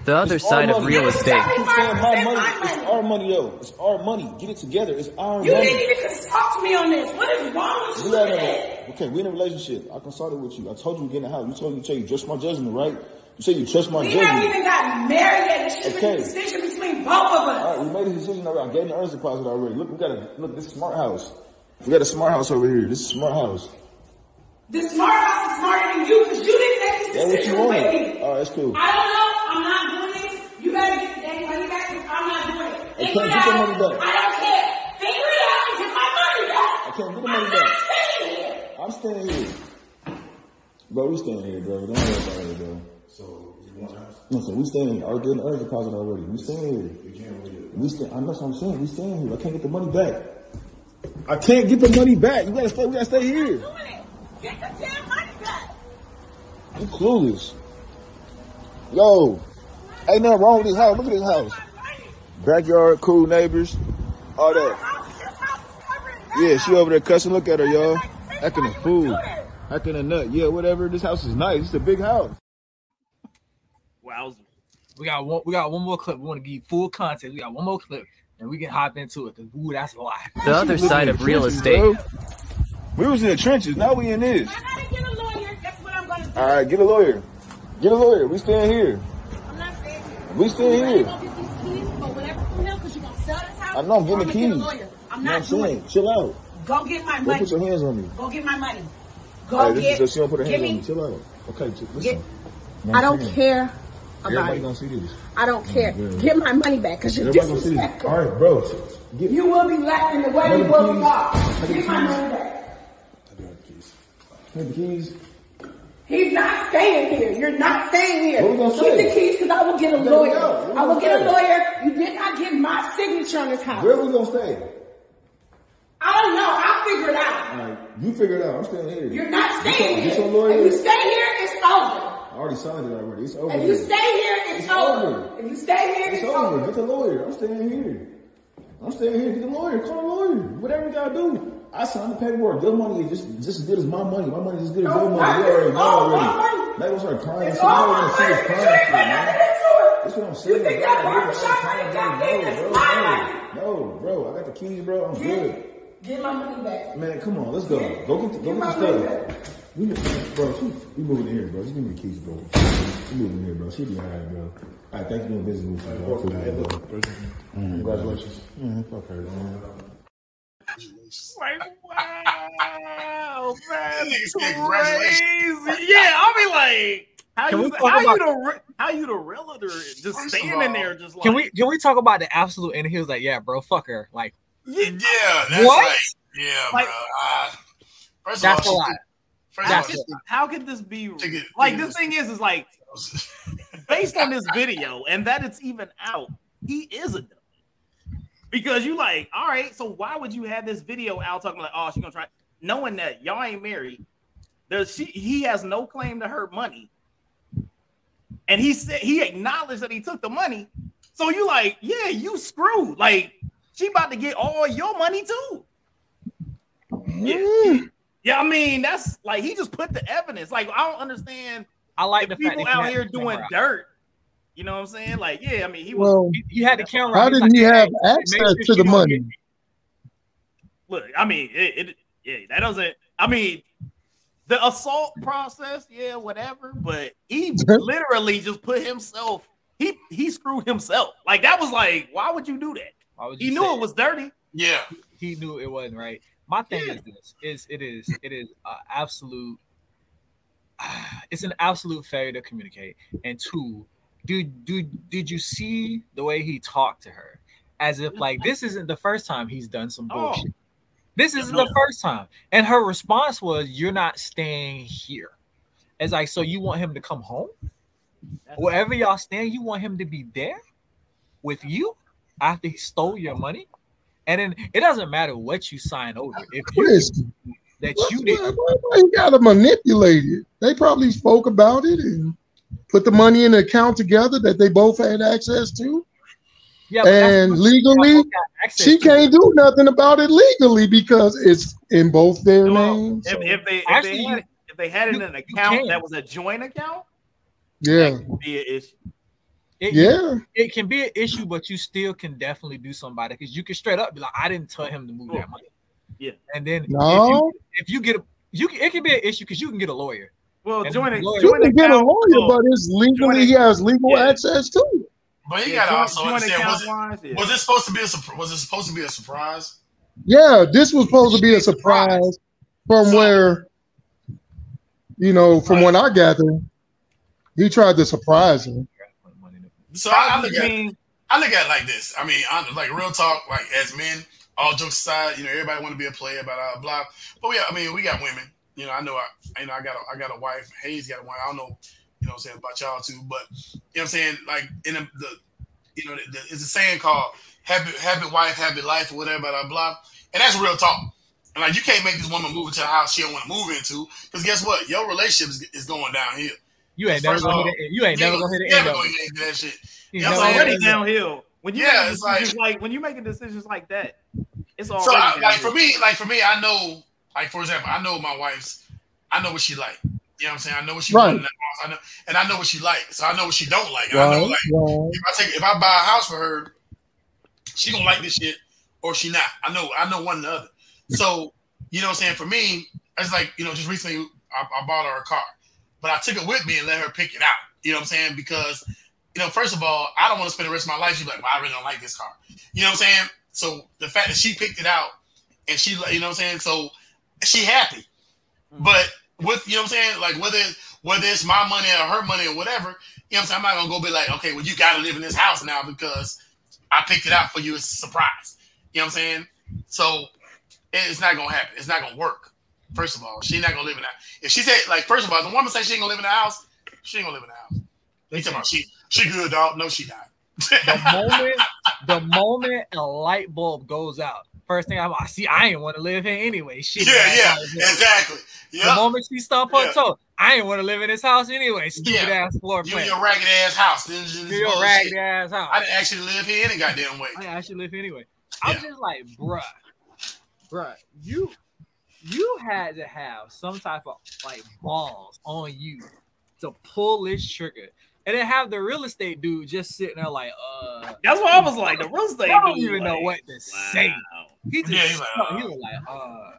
O: The other side of real estate.
T: Keep saying my money. It's our money, yo. It's our money. Get it together. It's our
H: You
T: money.
H: didn't even talk to me on this. What is wrong with you?
T: We
H: Look
T: are in a, okay, we in a relationship. I consulted with you. I told you to get in the house. You told me you, you trust my judgment, right? You say you trust my
H: We
T: judgment.
H: haven't even gotten married yet. It should be
T: Okay.
H: a decision between both of us.
T: All right, we made a decision already. I gave the earnest deposit already. Look, we got a look. This is smart house. We got a smart house over here. This is smart house.
H: The smart house is smarter than you because you didn't make this
T: That's what you
H: decision with me.
T: All right, that's cool.
H: I don't know. I'm not doing this. You gotta get dang money back because I'm not doing it.
T: I can't get the money back.
H: I don't care. Figure it out and get my money back.
T: I can't get the money
H: I'm
T: back.
H: not staying here.
T: I'm staying here. Bro, we staying here, bro. Don't worry about it, bro. So you want the house? No, so we staying here. I was getting the earnest deposit already. We staying here. We can't leave. We stay. I know what I'm saying. We staying here. I can't get the money back. I can't get the money back. You gotta stay. We gotta stay here.
H: Get the damn money back.
T: You clueless. Yo, ain't nothing wrong with this house. Look at this house. Backyard, cool neighbors, all that. Yeah, she over there cussing. Look at her, y'all. Acting a fool. Acting a nut. Yeah, whatever. This house is nice. It's a big house.
B: Wow.
C: We got one. We got one more clip. We want to give you full content. We got one more clip, and we can hop into it because ooh, that's a lot.
O: The other side of real estate.
T: We was in the trenches. Now we in this.
H: I gotta get a lawyer. That's what I'm gonna do.
T: All right, get a lawyer. Get a lawyer. We staying here.
H: I'm not staying here.
T: We staying
H: You
T: here.
H: gonna get these keys or whatever from them because you're gonna sell this house.
T: I know I'm getting the
H: I'ma get a
T: keys.
H: lawyer. I'm
T: You know
H: not
T: what I'm
H: doing?
T: Chill out.
H: Go get my
T: Don't
H: money.
T: put your hands on me.
H: Go get my money. Go
T: Hey, this
H: get.
T: is just, she don't put her
H: give
T: hands on
H: me.
T: me. Chill out. Okay, listen.
H: Get- I don't care about
T: Everybody
H: it.
T: gonna see this.
H: I don't mm, care.
T: Yeah.
H: Get my money back because you're
T: Everybody see this.
H: disrespectful.
T: All right, bro. Get,
H: You will be lacking the way
T: Have
H: you
T: the
H: will be
T: keys. Have the
H: Get my
T: keys.
H: money back.
T: Have the keys.
H: He's not staying here. You're not staying here.
T: What we gonna
H: Give me
T: say?
H: the keys because I will get a lawyer.
T: know. What we
H: I will get a lawyer. You did not get my signature on this house.
T: Where are we gonna stay?
H: I don't know. I'll figure it out.
T: All right, you figure it out. I'm staying here.
H: You're not staying
T: your,
H: here.
T: get your lawyer.
H: If you stay here, it's over.
T: I already signed it already. It's over.
H: If you stay here, it's,
T: It's
H: over.
T: over.
H: If you stay here,
T: It's
H: it's,
T: over.
H: over.
T: Get the lawyer. I'm staying here. I'm staying here. Get the lawyer. Call the lawyer. Whatever you gotta do. I signed the paperwork. Your money is just just as good as my money. My money is as good as your money. You already know already. Now you start crying.
H: It's all my money. You ain't
T: man.
H: nothing into it.
T: That's what I'm saying.
H: You think that barbershop money got
T: bro.
H: It's my money.
T: No, bro. I got the keys, bro. I'm good.
H: Get my money back.
T: Man, come on, let's go. Go get the, go
H: Get
T: get the stuff. We, bro, she, we moving here, bro. Just give me the keys, bro. We moving here, bro. She'll be alright, bro. Alright, thank you for doing business with me, bro. Cool, bro. Congratulations. Mm, fuck her, man.
B: Like, wow, man,
A: Niggas say
B: crazy.
A: congratulations.
B: Yeah, I'll be like, how
C: Can
B: you
C: we talk
B: how
C: about-
B: you the re- how you the realtor just standing
A: all,
B: there just like
C: Can we can we talk about the absolute? And he was like, "Yeah, bro, fuck her." Like,
A: Yeah, that's
C: What?
A: like, yeah,
B: Like-
A: bro. Uh, first
C: that's
A: of
C: a
A: all,
C: lot.
A: She- First
B: how
A: of
B: could,
A: all,
B: how could this be
A: get-
B: like this thing is is like based on this video and that it's even out, he is a dumb. Because you like, all right, so why would you have this video out talking like, oh, she's gonna try knowing that y'all ain't married? There's she he has no claim to her money. And he said he acknowledged that he took the money. So you like, yeah, you screwed. Like she about to get all your money too. Yeah, yeah, I mean, that's like he just put the evidence. Like, I don't understand
C: I like the
B: the people out here doing dirt. You know what I'm saying? Like, yeah, I mean, he was
D: Well,
C: He, he had the camera.
D: how did
C: like,
D: he have
C: make
D: access
C: sure
D: to the money?
C: get-
B: look, I mean, it, it yeah, that doesn't I mean the assault process, yeah, whatever, but he literally just put himself, he he screwed himself. Like that was like, why would you do that?
C: Why would
B: He knew it was dirty.
A: yeah,
C: he knew it wasn't right. My thing is this: is it is it is absolute. It's an absolute failure to communicate. And two, dude, dude, did you see the way he talked to her? As if like this isn't the first time he's done some
B: Oh.
C: bullshit. This isn't the first time. And her response was, "You're not staying here." It's like, so you want him to come home? Wherever y'all stand, you want him to be there with you after he stole your money? And then it doesn't matter what you sign over. If you
D: Listen,
C: that you did
D: why- why you gotta manipulate it. They probably spoke about it and put the money in the account together that they both had access to.
C: Yeah,
D: and legally,
C: both got access
D: she can't do nothing about it legally because it's in both their names.
B: If, if they if
C: Actually,
B: they had it, if they had it in an account that was a joint account,
D: Yeah,
B: that would be an issue.
C: It,
D: Yeah.
C: it can be an issue, but you still can definitely do somebody because you can straight up be like, I didn't tell him to move that money.
B: Yeah.
C: And then
D: No.
C: if, you, if you get a you can, it can be an issue because you can get a lawyer.
B: Well,
C: And
B: joint
C: the lawyer-
D: you can get a lawyer, but it's legally
B: joint-
D: he has legal
B: yeah.
D: access to it.
A: But you
B: Yeah,
A: gotta
B: joint-
A: also
B: joint
A: understand was
B: account
A: it,
B: yeah.
A: was it supposed to be a surprise? Was it supposed to be a surprise?
D: Yeah, this was supposed to be a surprise from where, you know, from when I gather, he tried to surprise her.
A: So I, I look at it, I look at it like this. I mean, I, like real talk, like as men, all jokes aside, you know, everybody want to be a player, blah blah blah. But we, I mean, we got women. You know, I know, I, you know, I got, a, I got a wife. Hayes got a wife. I don't know, you know, what I'm saying about y'all too, but you know, what I'm saying like in the, the you know, the, the, it's a saying called "happy, happy wife, happy life" or whatever, blah blah blah. And that's real talk. And like, you can't make this woman move into a house she don't want to move into, because guess what? Your relationship is, is going downhill.
C: You ain't never gonna
A: of
C: hit it. You ain't never gonna hit the end
A: never gonna
C: it.
A: get that shit.
C: You
A: You know
C: never
A: what I'm
B: already downhill. When you
A: Yeah, it's
B: decisions like, when you making decisions like that, it's already
A: So, I, like for me, like for me, I know, like for example, I know my wife's, I know what she like. You know what I'm saying? I know what she
D: Right.
A: want in that house. I know, and I know what she like. So I know what she don't like. And I know like
D: right.
A: if I take if I buy a house for her, she gonna like this shit or she not. I know I know one or the other. So you know what I'm saying? For me, it's like you know just recently I, I bought her a car, but I took it with me and let her pick it out. You know what I'm saying? Because you know, first of all, I don't want to spend the rest of my life. She's like, well, I really don't like this car. You know what I'm saying? So the fact that she picked it out and she, you know what I'm saying? So she happy. But with, you know what I'm saying? Like whether, whether it's my money or her money or whatever, you know what I'm saying? I'm not going to go be like, okay, well, you got to live in this house now because I picked it out for you. It's a surprise. You know what I'm saying? So it's not going to happen. It's not going to work. First of all, she's not going to live in that. If she said, like, first of all, the woman say she ain't going to live in the house, she ain't going to live in the house. They talking about she, she good, dog. No, she not.
C: The moment, the moment a light bulb goes out, first thing I'm like, see, I ain't want to live here anyway. Shit.
A: Yeah, yeah, exactly.
C: The moment she stomp her
A: Yeah.
C: toe, I ain't want to live in this house anyway. Stupid
A: Yeah.
C: ass floor
A: You
C: plan.
A: in your ragged ass house. This, this
C: You your ragged ass house.
A: I didn't actually live here any goddamn way.
C: I actually live here anyway. I'm just like, bruh, bruh, you you had to have some type of like balls on you to pull this trigger. And then have the real estate dude just sitting there like, uh
B: That's what I was like. The real estate
C: I don't
B: dude,
C: even know what to say. He just
B: Yeah, he's like,
C: he was like, uh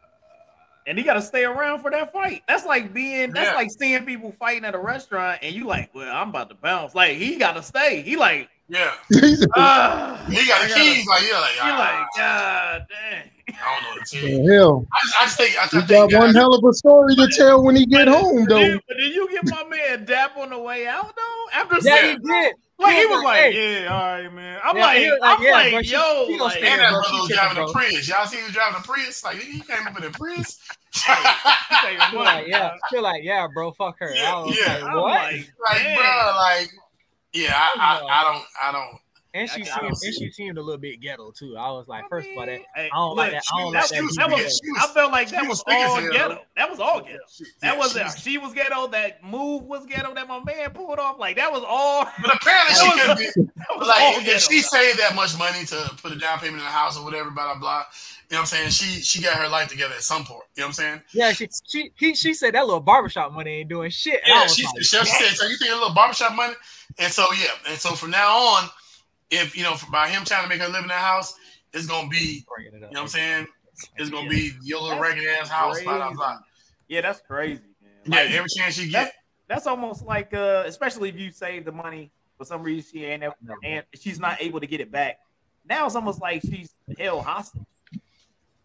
B: and he got to stay around for that fight. That's like being. That's
C: Yeah.
B: like seeing people fighting at a restaurant, and you like, well, I'm about to bounce. Like he got to stay. He like,
A: Yeah.
B: ah,
A: He got
B: I
A: the
B: gotta-
A: keys. Like, yeah, like,
B: He
A: ah,
B: like, God dang.
A: I don't know what to tell
D: The
A: you.
D: hell,
A: I just, I just think, I
D: he
A: just
D: got
A: think,
D: one hell of a story to tell when he get home, though.
B: Did, but did you get my man Dap on the way out though? After
C: Yeah,
B: saying-
C: he did.
B: Like
C: He
B: he
C: was
B: was
C: like,
B: like,
C: hey.
B: yeah, all right, man. I'm
C: Yeah,
B: like,
C: he was like,
B: I'm
C: yeah,
B: like,
C: bro,
B: yo,
C: she gonna
B: like,
C: stay
A: and
C: there,
A: that brother
C: She
A: was driving
C: bro.
A: a Prius. Y'all see him driving a Prius? Like, he came up in a Prius.
C: She was like, yeah, she was like, yeah, bro, fuck her. I was
A: yeah.
C: like,
A: I'm
C: what?
A: Like, like bro, like, yeah, I, I, I don't, I don't.
C: And she seemed,
A: don't
C: and she seemed a little bit ghetto too. I was like, first of all, that
B: Hey,
C: I don't
B: look,
C: like that. I don't
B: that,
C: like that.
B: that was,
C: ghetto.
B: I felt like that was
A: was
B: all ghetto. That was all ghetto. That
A: yeah,
B: was
A: she
B: it.
A: was-
B: She was ghetto. That move was ghetto. That my man pulled off. Like that was all.
A: But apparently she
B: that
A: could
B: was,
A: be
B: was
A: like if
B: ghetto.
A: she
B: though.
A: saved that much money to put a down payment in a house or whatever, blah blah blah. You know what I'm saying? She she got her life together at some point. You know what I'm saying?
C: Yeah, she she he, she said that little barbershop money ain't doing shit.
A: Yeah, she,
C: like,
A: she
C: "Damn."
A: said, so you think a little barbershop money? And so yeah, and so from now on, if you know, by him trying to make her live in that house, it's gonna be you know what I'm saying? It's gonna be your little ragged ass house, blah blah blah.
B: Yeah, that's crazy.
A: Yeah,
B: Like,
A: every chance you
B: that's,
A: get.
B: that's almost like, uh, especially if you save the money for some reason she ain't ever, and she's not able to get it back. Now it's almost like she's held hostage.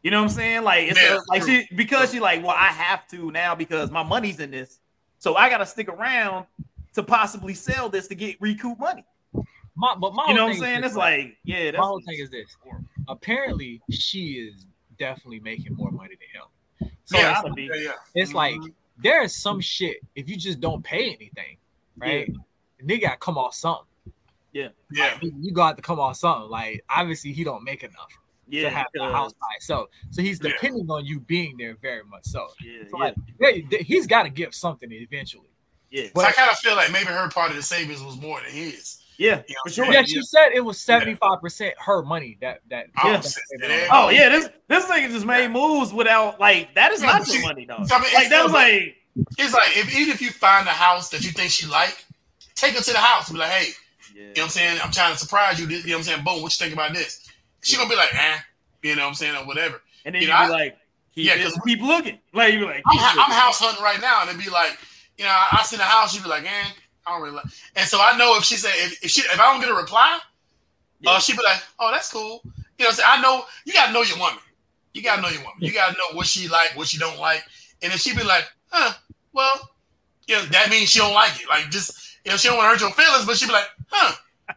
B: You know what I'm saying? Like it's
A: Yeah,
B: uh, like
A: true.
B: she because she like, well, I have to now because my money's in this, so I got to stick around to possibly sell this to get recoup money.
C: My, but my
B: You know what I'm saying? It's like, yeah,
C: my
B: that's
C: whole thing is this. Apparently, she is definitely making more money than him. So
B: Yeah,
C: it's,
B: be.
A: Yeah, yeah.
C: it's like mm-hmm. there is some shit if you just don't pay anything, right? Nigga got to come off something.
B: Yeah,
A: yeah.
C: Like, you- you got to come off something. Like obviously he don't make enough
B: Yeah,
C: to have the house by itself. So he's
A: Yeah.
C: depending on you being there very much. So,
B: Yeah,
C: So,
B: yeah.
C: like, they- they- he's got to give something eventually.
B: Yeah.
A: So I kind of feel like maybe her part of the savings was more than his.
B: Yeah,
A: You know
B: for sure.
A: saying?
C: Yeah, she said it was seventy five percent her money that that.
A: Oh,
C: that-
A: sis,
C: that-
A: yeah.
B: Oh yeah, this this nigga just made moves without like that is
A: Yeah,
B: not
A: but
B: your money though.
A: I mean,
B: like that was
A: still-
B: like
A: It's like if even if you find a house that you think she like, take her to the house and be like, hey, you know what I'm saying? I'm trying to surprise you. You know what I'm saying? Boom, what you think about this? She gonna be like, eh, you know what I'm saying, or whatever.
B: and then
A: You
B: you
A: know,
B: be
A: I-
B: like keep,
A: yeah,
B: yeah,
A: 'cause-
B: keep looking. Like you be like
A: I'm, I'm house hunting right now, and it'd be like, you know, I see the house, you'd be like, eh, I don't really like. And so I know if she said if, if she if I don't get a reply, uh, she'd be like, oh, that's cool. You know, what I'm saying? I know you gotta know your woman. You gotta know your woman. You gotta know what she like, what she don't like. And if she be like, huh, well, you know, that means she don't like it. Like just you know, she don't want to hurt your feelings, but she be like, huh,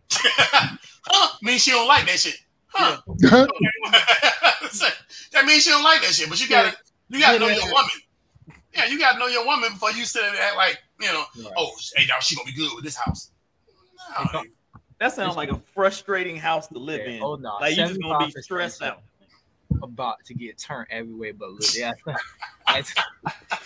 A: huh, means she don't like that shit. Huh. that means she don't like that shit. But you gotta you gotta know your woman. Yeah, you gotta know your woman before you sit there and act like, you know, oh, hey, now she gonna be good with this house. No,
B: That sounds like a frustrating house to live in.
C: Oh no,
B: like you just gonna be stressed out.
C: about to get turned every way but look. Yeah, that's,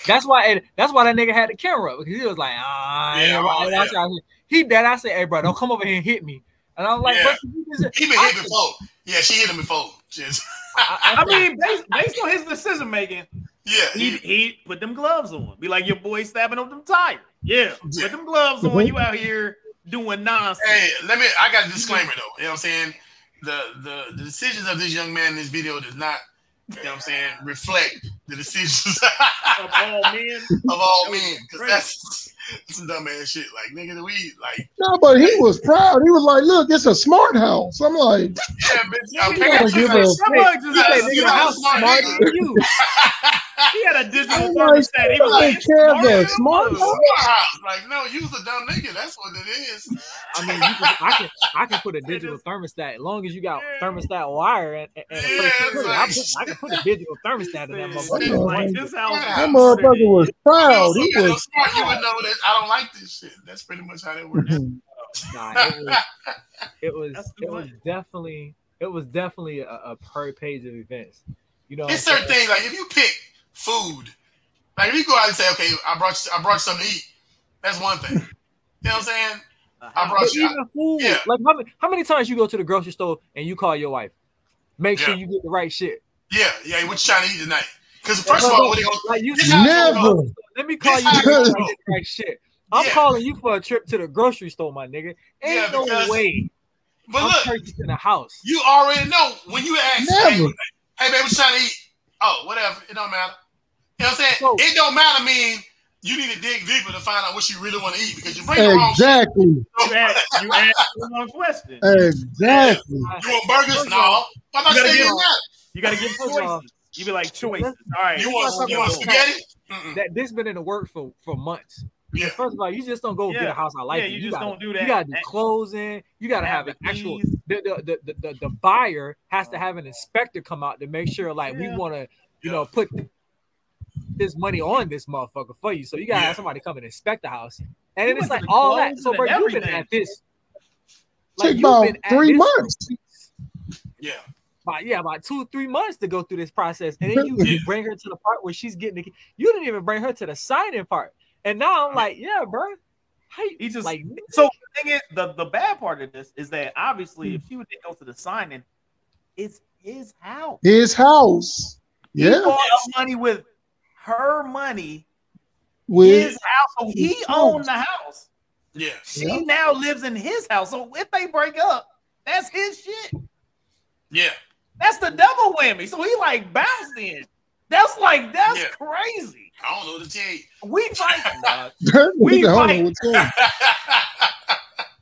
C: that's why. That's why that nigga had the camera up because he was like, ah,
A: Yeah,
C: yeah,
A: oh,
C: watch. He that I said, hey, bro, don't come over here and hit me. And I'm like,
A: Yeah.
C: but
A: He been
C: I-
A: hit before. Yeah, she hit him before. Just
B: I mean, based, based on his decision making,
A: yeah,
B: he he put them gloves on. Be like your boy stabbing up them tires. Yeah, put them gloves on. You out here doing nonsense.
A: Hey, let me. I got a disclaimer though. You know what I'm saying? The the, the decisions of this young man in this video does not. You know what I'm saying? Reflect the decisions
B: of all men.
A: of all men, because that's, that's some dumb ass shit. Like nigga, we like
D: No, but he was proud. He was like, "Look, it's a smart house." I'm like,
A: yeah, bitch.
D: gotta give
A: like,
D: a-
B: Someone just
A: Yeah,
B: said,
A: you
B: nigga,
A: know,
B: how
A: smart
B: smart
A: nigga.
B: you? he had a digital
D: I'm like,
B: thermostat. He was
D: I
B: like,
D: don't care
B: smart
D: they're smart.
A: smart house. Like no, you was a dumb nigga. That's what it is.
C: I mean, you can, I can I can put a digital thermostat as long as you got thermostat wire and, and, and a place to
A: Yeah,
C: put it. I, put, I can put a digital thermostat in that motherfucker.
B: Like, this house
D: That motherfucker was proud. He
A: You know,
D: was.
A: smart, you would know that I don't like this shit. That's pretty much how that works. Mm-hmm.
C: Nah, it was it was it was definitely it was definitely a, a per page of events. You know,
A: It's
C: I'm
A: certain
C: saying?
A: things like if you pick food, like if you go out and say, okay, I brought you, I brought you something to eat. That's one thing. You know what I'm saying? I brought
C: But
A: you.
C: even food,
A: yeah.
C: like how many, how many times you go to the grocery store and you call your wife, make sure you get the right shit.
A: Yeah, yeah. What you trying to eat tonight? Because first of all, what they gonna
C: like you
A: this how
D: Never.
C: Let me call you
A: how
C: to
A: it's
C: get
A: gonna
C: the right shit. I'm
A: Yeah.
C: calling you for a trip to the grocery store, my nigga. Ain't
A: Yeah,
C: no way.
A: But
C: I'm
A: look,
C: purchasing a house.
A: you already know when you ask, hey,
D: Never.
A: hey, baby, what you trying to eat? Oh, whatever. It don't matter. You know what I'm saying?
C: So-
A: it don't matter. Mean you need to dig deeper to find out what you really want to eat because you bring the wrong.
D: Exactly.
B: You asked, you the wrong question.
D: Exactly.
A: You want burgers? No. I'm not
B: You
A: saying
B: get-
A: you're not.
B: You got to give
C: First of all,
B: choices. You be like choices. All right.
A: You want you want spaghetti? Mm-mm.
C: that this been in the work for for months.
A: Yeah.
C: First of all, you just don't go get a house I like.
B: Yeah,
C: it.
B: you just
C: gotta,
B: don't do that.
C: You gotta do
B: And-
C: closing. You gotta have,
B: have
C: an actual. The the, the, the, the the buyer has to uh-huh. have an inspector come out to make sure like we want to you know put this money on this motherfucker for you. So you gotta
A: Yeah.
C: have somebody come and inspect the house, and then it's like all that. So bro,
B: and
C: you've been at this.
D: Took
C: you've
D: about
C: been at
D: three
C: this
D: months.
A: Yeah.
C: About, yeah, about two, three months to go through this process, and then you, you bring her to the part where she's getting the. You didn't even bring her to the signing part, and now I'm like, yeah, bro. How you,
B: He just
C: like
B: so the thing is the, the bad part of this is that obviously hmm. if she would go to the signing, it's his house.
D: His house.
B: He
D: Yeah.
B: bought money with her money,
D: With
B: his house. So he
D: his
B: owned the
D: house.
B: house.
A: Yeah.
B: She
D: Yeah.
B: now lives in his house. So if they break up, that's his shit.
A: Yeah.
B: That's the double whammy. So he like bounced in. That's like that's
A: Yeah.
B: crazy.
A: I don't know what to tell you.
B: We fight.
D: we
B: We fight.
D: know what's going on.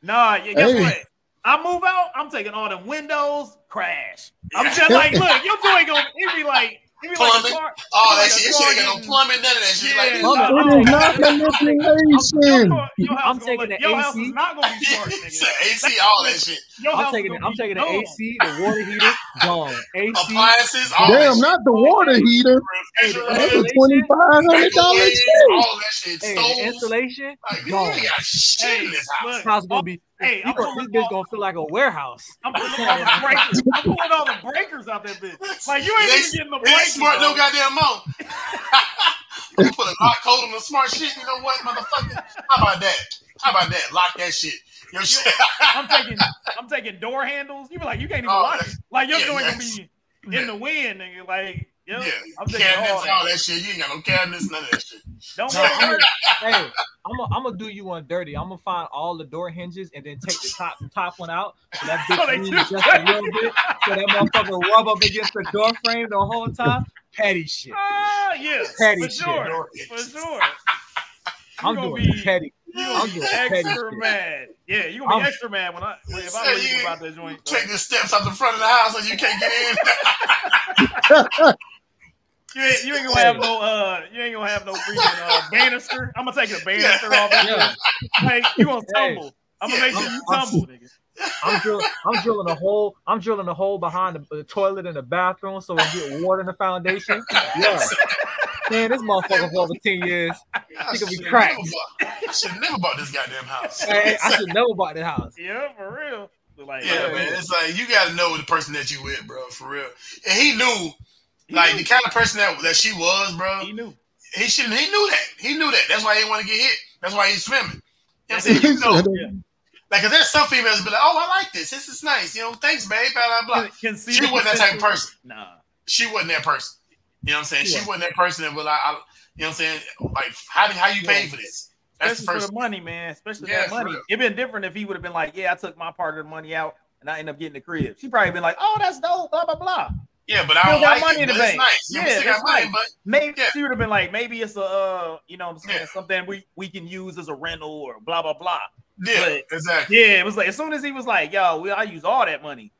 B: Nah, yeah, guess
D: Hey.
B: what? I move out, I'm taking all them windows, crash. I'm just like, look, your joint gonna it be like it be like a
A: Plumbing.
B: car.
A: Oh, all
B: it
A: that shit.
B: like
A: shit ain't got no plumbing, none of that shit. Like,
B: Yeah,
A: this-
B: nah,
C: Plumbing.
D: It is not manipulation.
B: Your, your house
C: I'm
B: gonna
C: taking
B: look-
C: the
B: your house
C: AC.
B: is not gonna be smart, nigga.
A: AC, all that shit.
C: I'm taking it. I'm taking the. AC, the water heater, gone. AC,
A: Appliances, all
D: Damn,
A: that
D: not the water heater. That's a twenty five hundred dollar
A: Microwave,
D: shit.
A: all that shit.
C: hey, the installation, gone.
A: ain't got shit in this house.
B: look,
C: house gonna be.
B: Hey,
C: you
B: I'm
C: gonna- this bitch
B: all-
C: gonna feel like a warehouse.
B: I'm pulling all the breakers. I'm pulling all the breakers out that bitch. Like you ain't
A: It
B: even getting the
A: it ain't
B: breakers.
A: smart no
B: dog.
A: goddamn more. I'm gonna put a lock code on the smart shit. You know what, motherfucker? How about that? How about that? Lock that shit. You know what I'm
B: taking I'm taking door handles. You be like, you can't even
A: Oh,
B: lock it. Like your
A: yeah,
B: joint gonna be in the wind, nigga. Like, yo,
A: Yeah,
B: I'm taking
A: cabinets,
B: all
A: all
B: that.
A: that shit. You ain't got no cabinets, none of that shit.
B: Don't
C: No,
B: make
C: I'm gonna, hey, I'm gonna I'm gonna do you one dirty. I'm gonna find all the door hinges and then take the top top one out. So that
B: So
C: bitch
B: they
C: just a little bit. So that motherfucker rub up against the door frame the whole time. Petty shit.
B: Ah, yeah,
C: Petty
B: for
C: shit.
B: sure, for sure.
C: I'm
B: You gonna
C: doing
B: be-
C: petty. I'm
B: gonna be
C: petty
B: extra
C: shit.
B: mad. Yeah, you gonna be
C: I'm-
B: extra mad when I when, if I leave about that joint.
A: Take the steps out the front of the house and you can't get in.
B: You ain't, you ain't gonna have no uh you ain't gonna have no freaking uh banister. I'm gonna take the banister off that
C: Yeah.
B: joint. Like you gonna
C: Hey.
B: tumble. I'm gonna make sure you tumble, nigga.
C: I'm drilling. I'm drilling a hole. I'm drilling a hole behind the, the toilet in the bathroom so we get water in the foundation. Yeah, man, this motherfucker for over ten years. He could be
A: Should've
C: cracked.
A: never bought- I should never bought this goddamn house.
C: Hey, I should never bought that house.
B: Yeah, for real. Like,
A: Yeah, man. It's like you gotta know the person that you with, bro, for real. And he knew, like the kind of person that, that she was, bro.
B: He knew.
A: He shouldn't. He knew that. He knew that. That's why he didn't want to get hit. That's why he's swimming. You know what I'm saying? You know, like, cause there's some females be like, "Oh, I like this. This is nice. You know, thanks, babe." Blah blah blah.
B: Can see
A: She wasn't that type of person.
B: Nah.
A: She wasn't that person. You know what I'm saying? She wasn't that person that was like, I, you know what I'm saying? Like, how how you pay for this? That's the first.
B: for the money, man. Especially
A: Yeah,
B: that money. It'd been different if he would have been like, "Yeah, I took my part of the money out, and I end up getting the crib." She probably been like, "Oh, that's dope." Blah blah blah.
A: Yeah, but I don't
B: got
A: like
B: money
A: it,
B: in the
A: it's
B: bank.
A: nice. You
B: Yeah,
A: still got money,
B: nice.
A: but
B: Maybe she would have been like, maybe it's a, uh, you know, what I'm saying something we we can use as a rental or blah blah blah.
A: Yeah,
B: But,
A: exactly.
B: Yeah, it was like as soon as he was like, "Yo, we I use all that money,"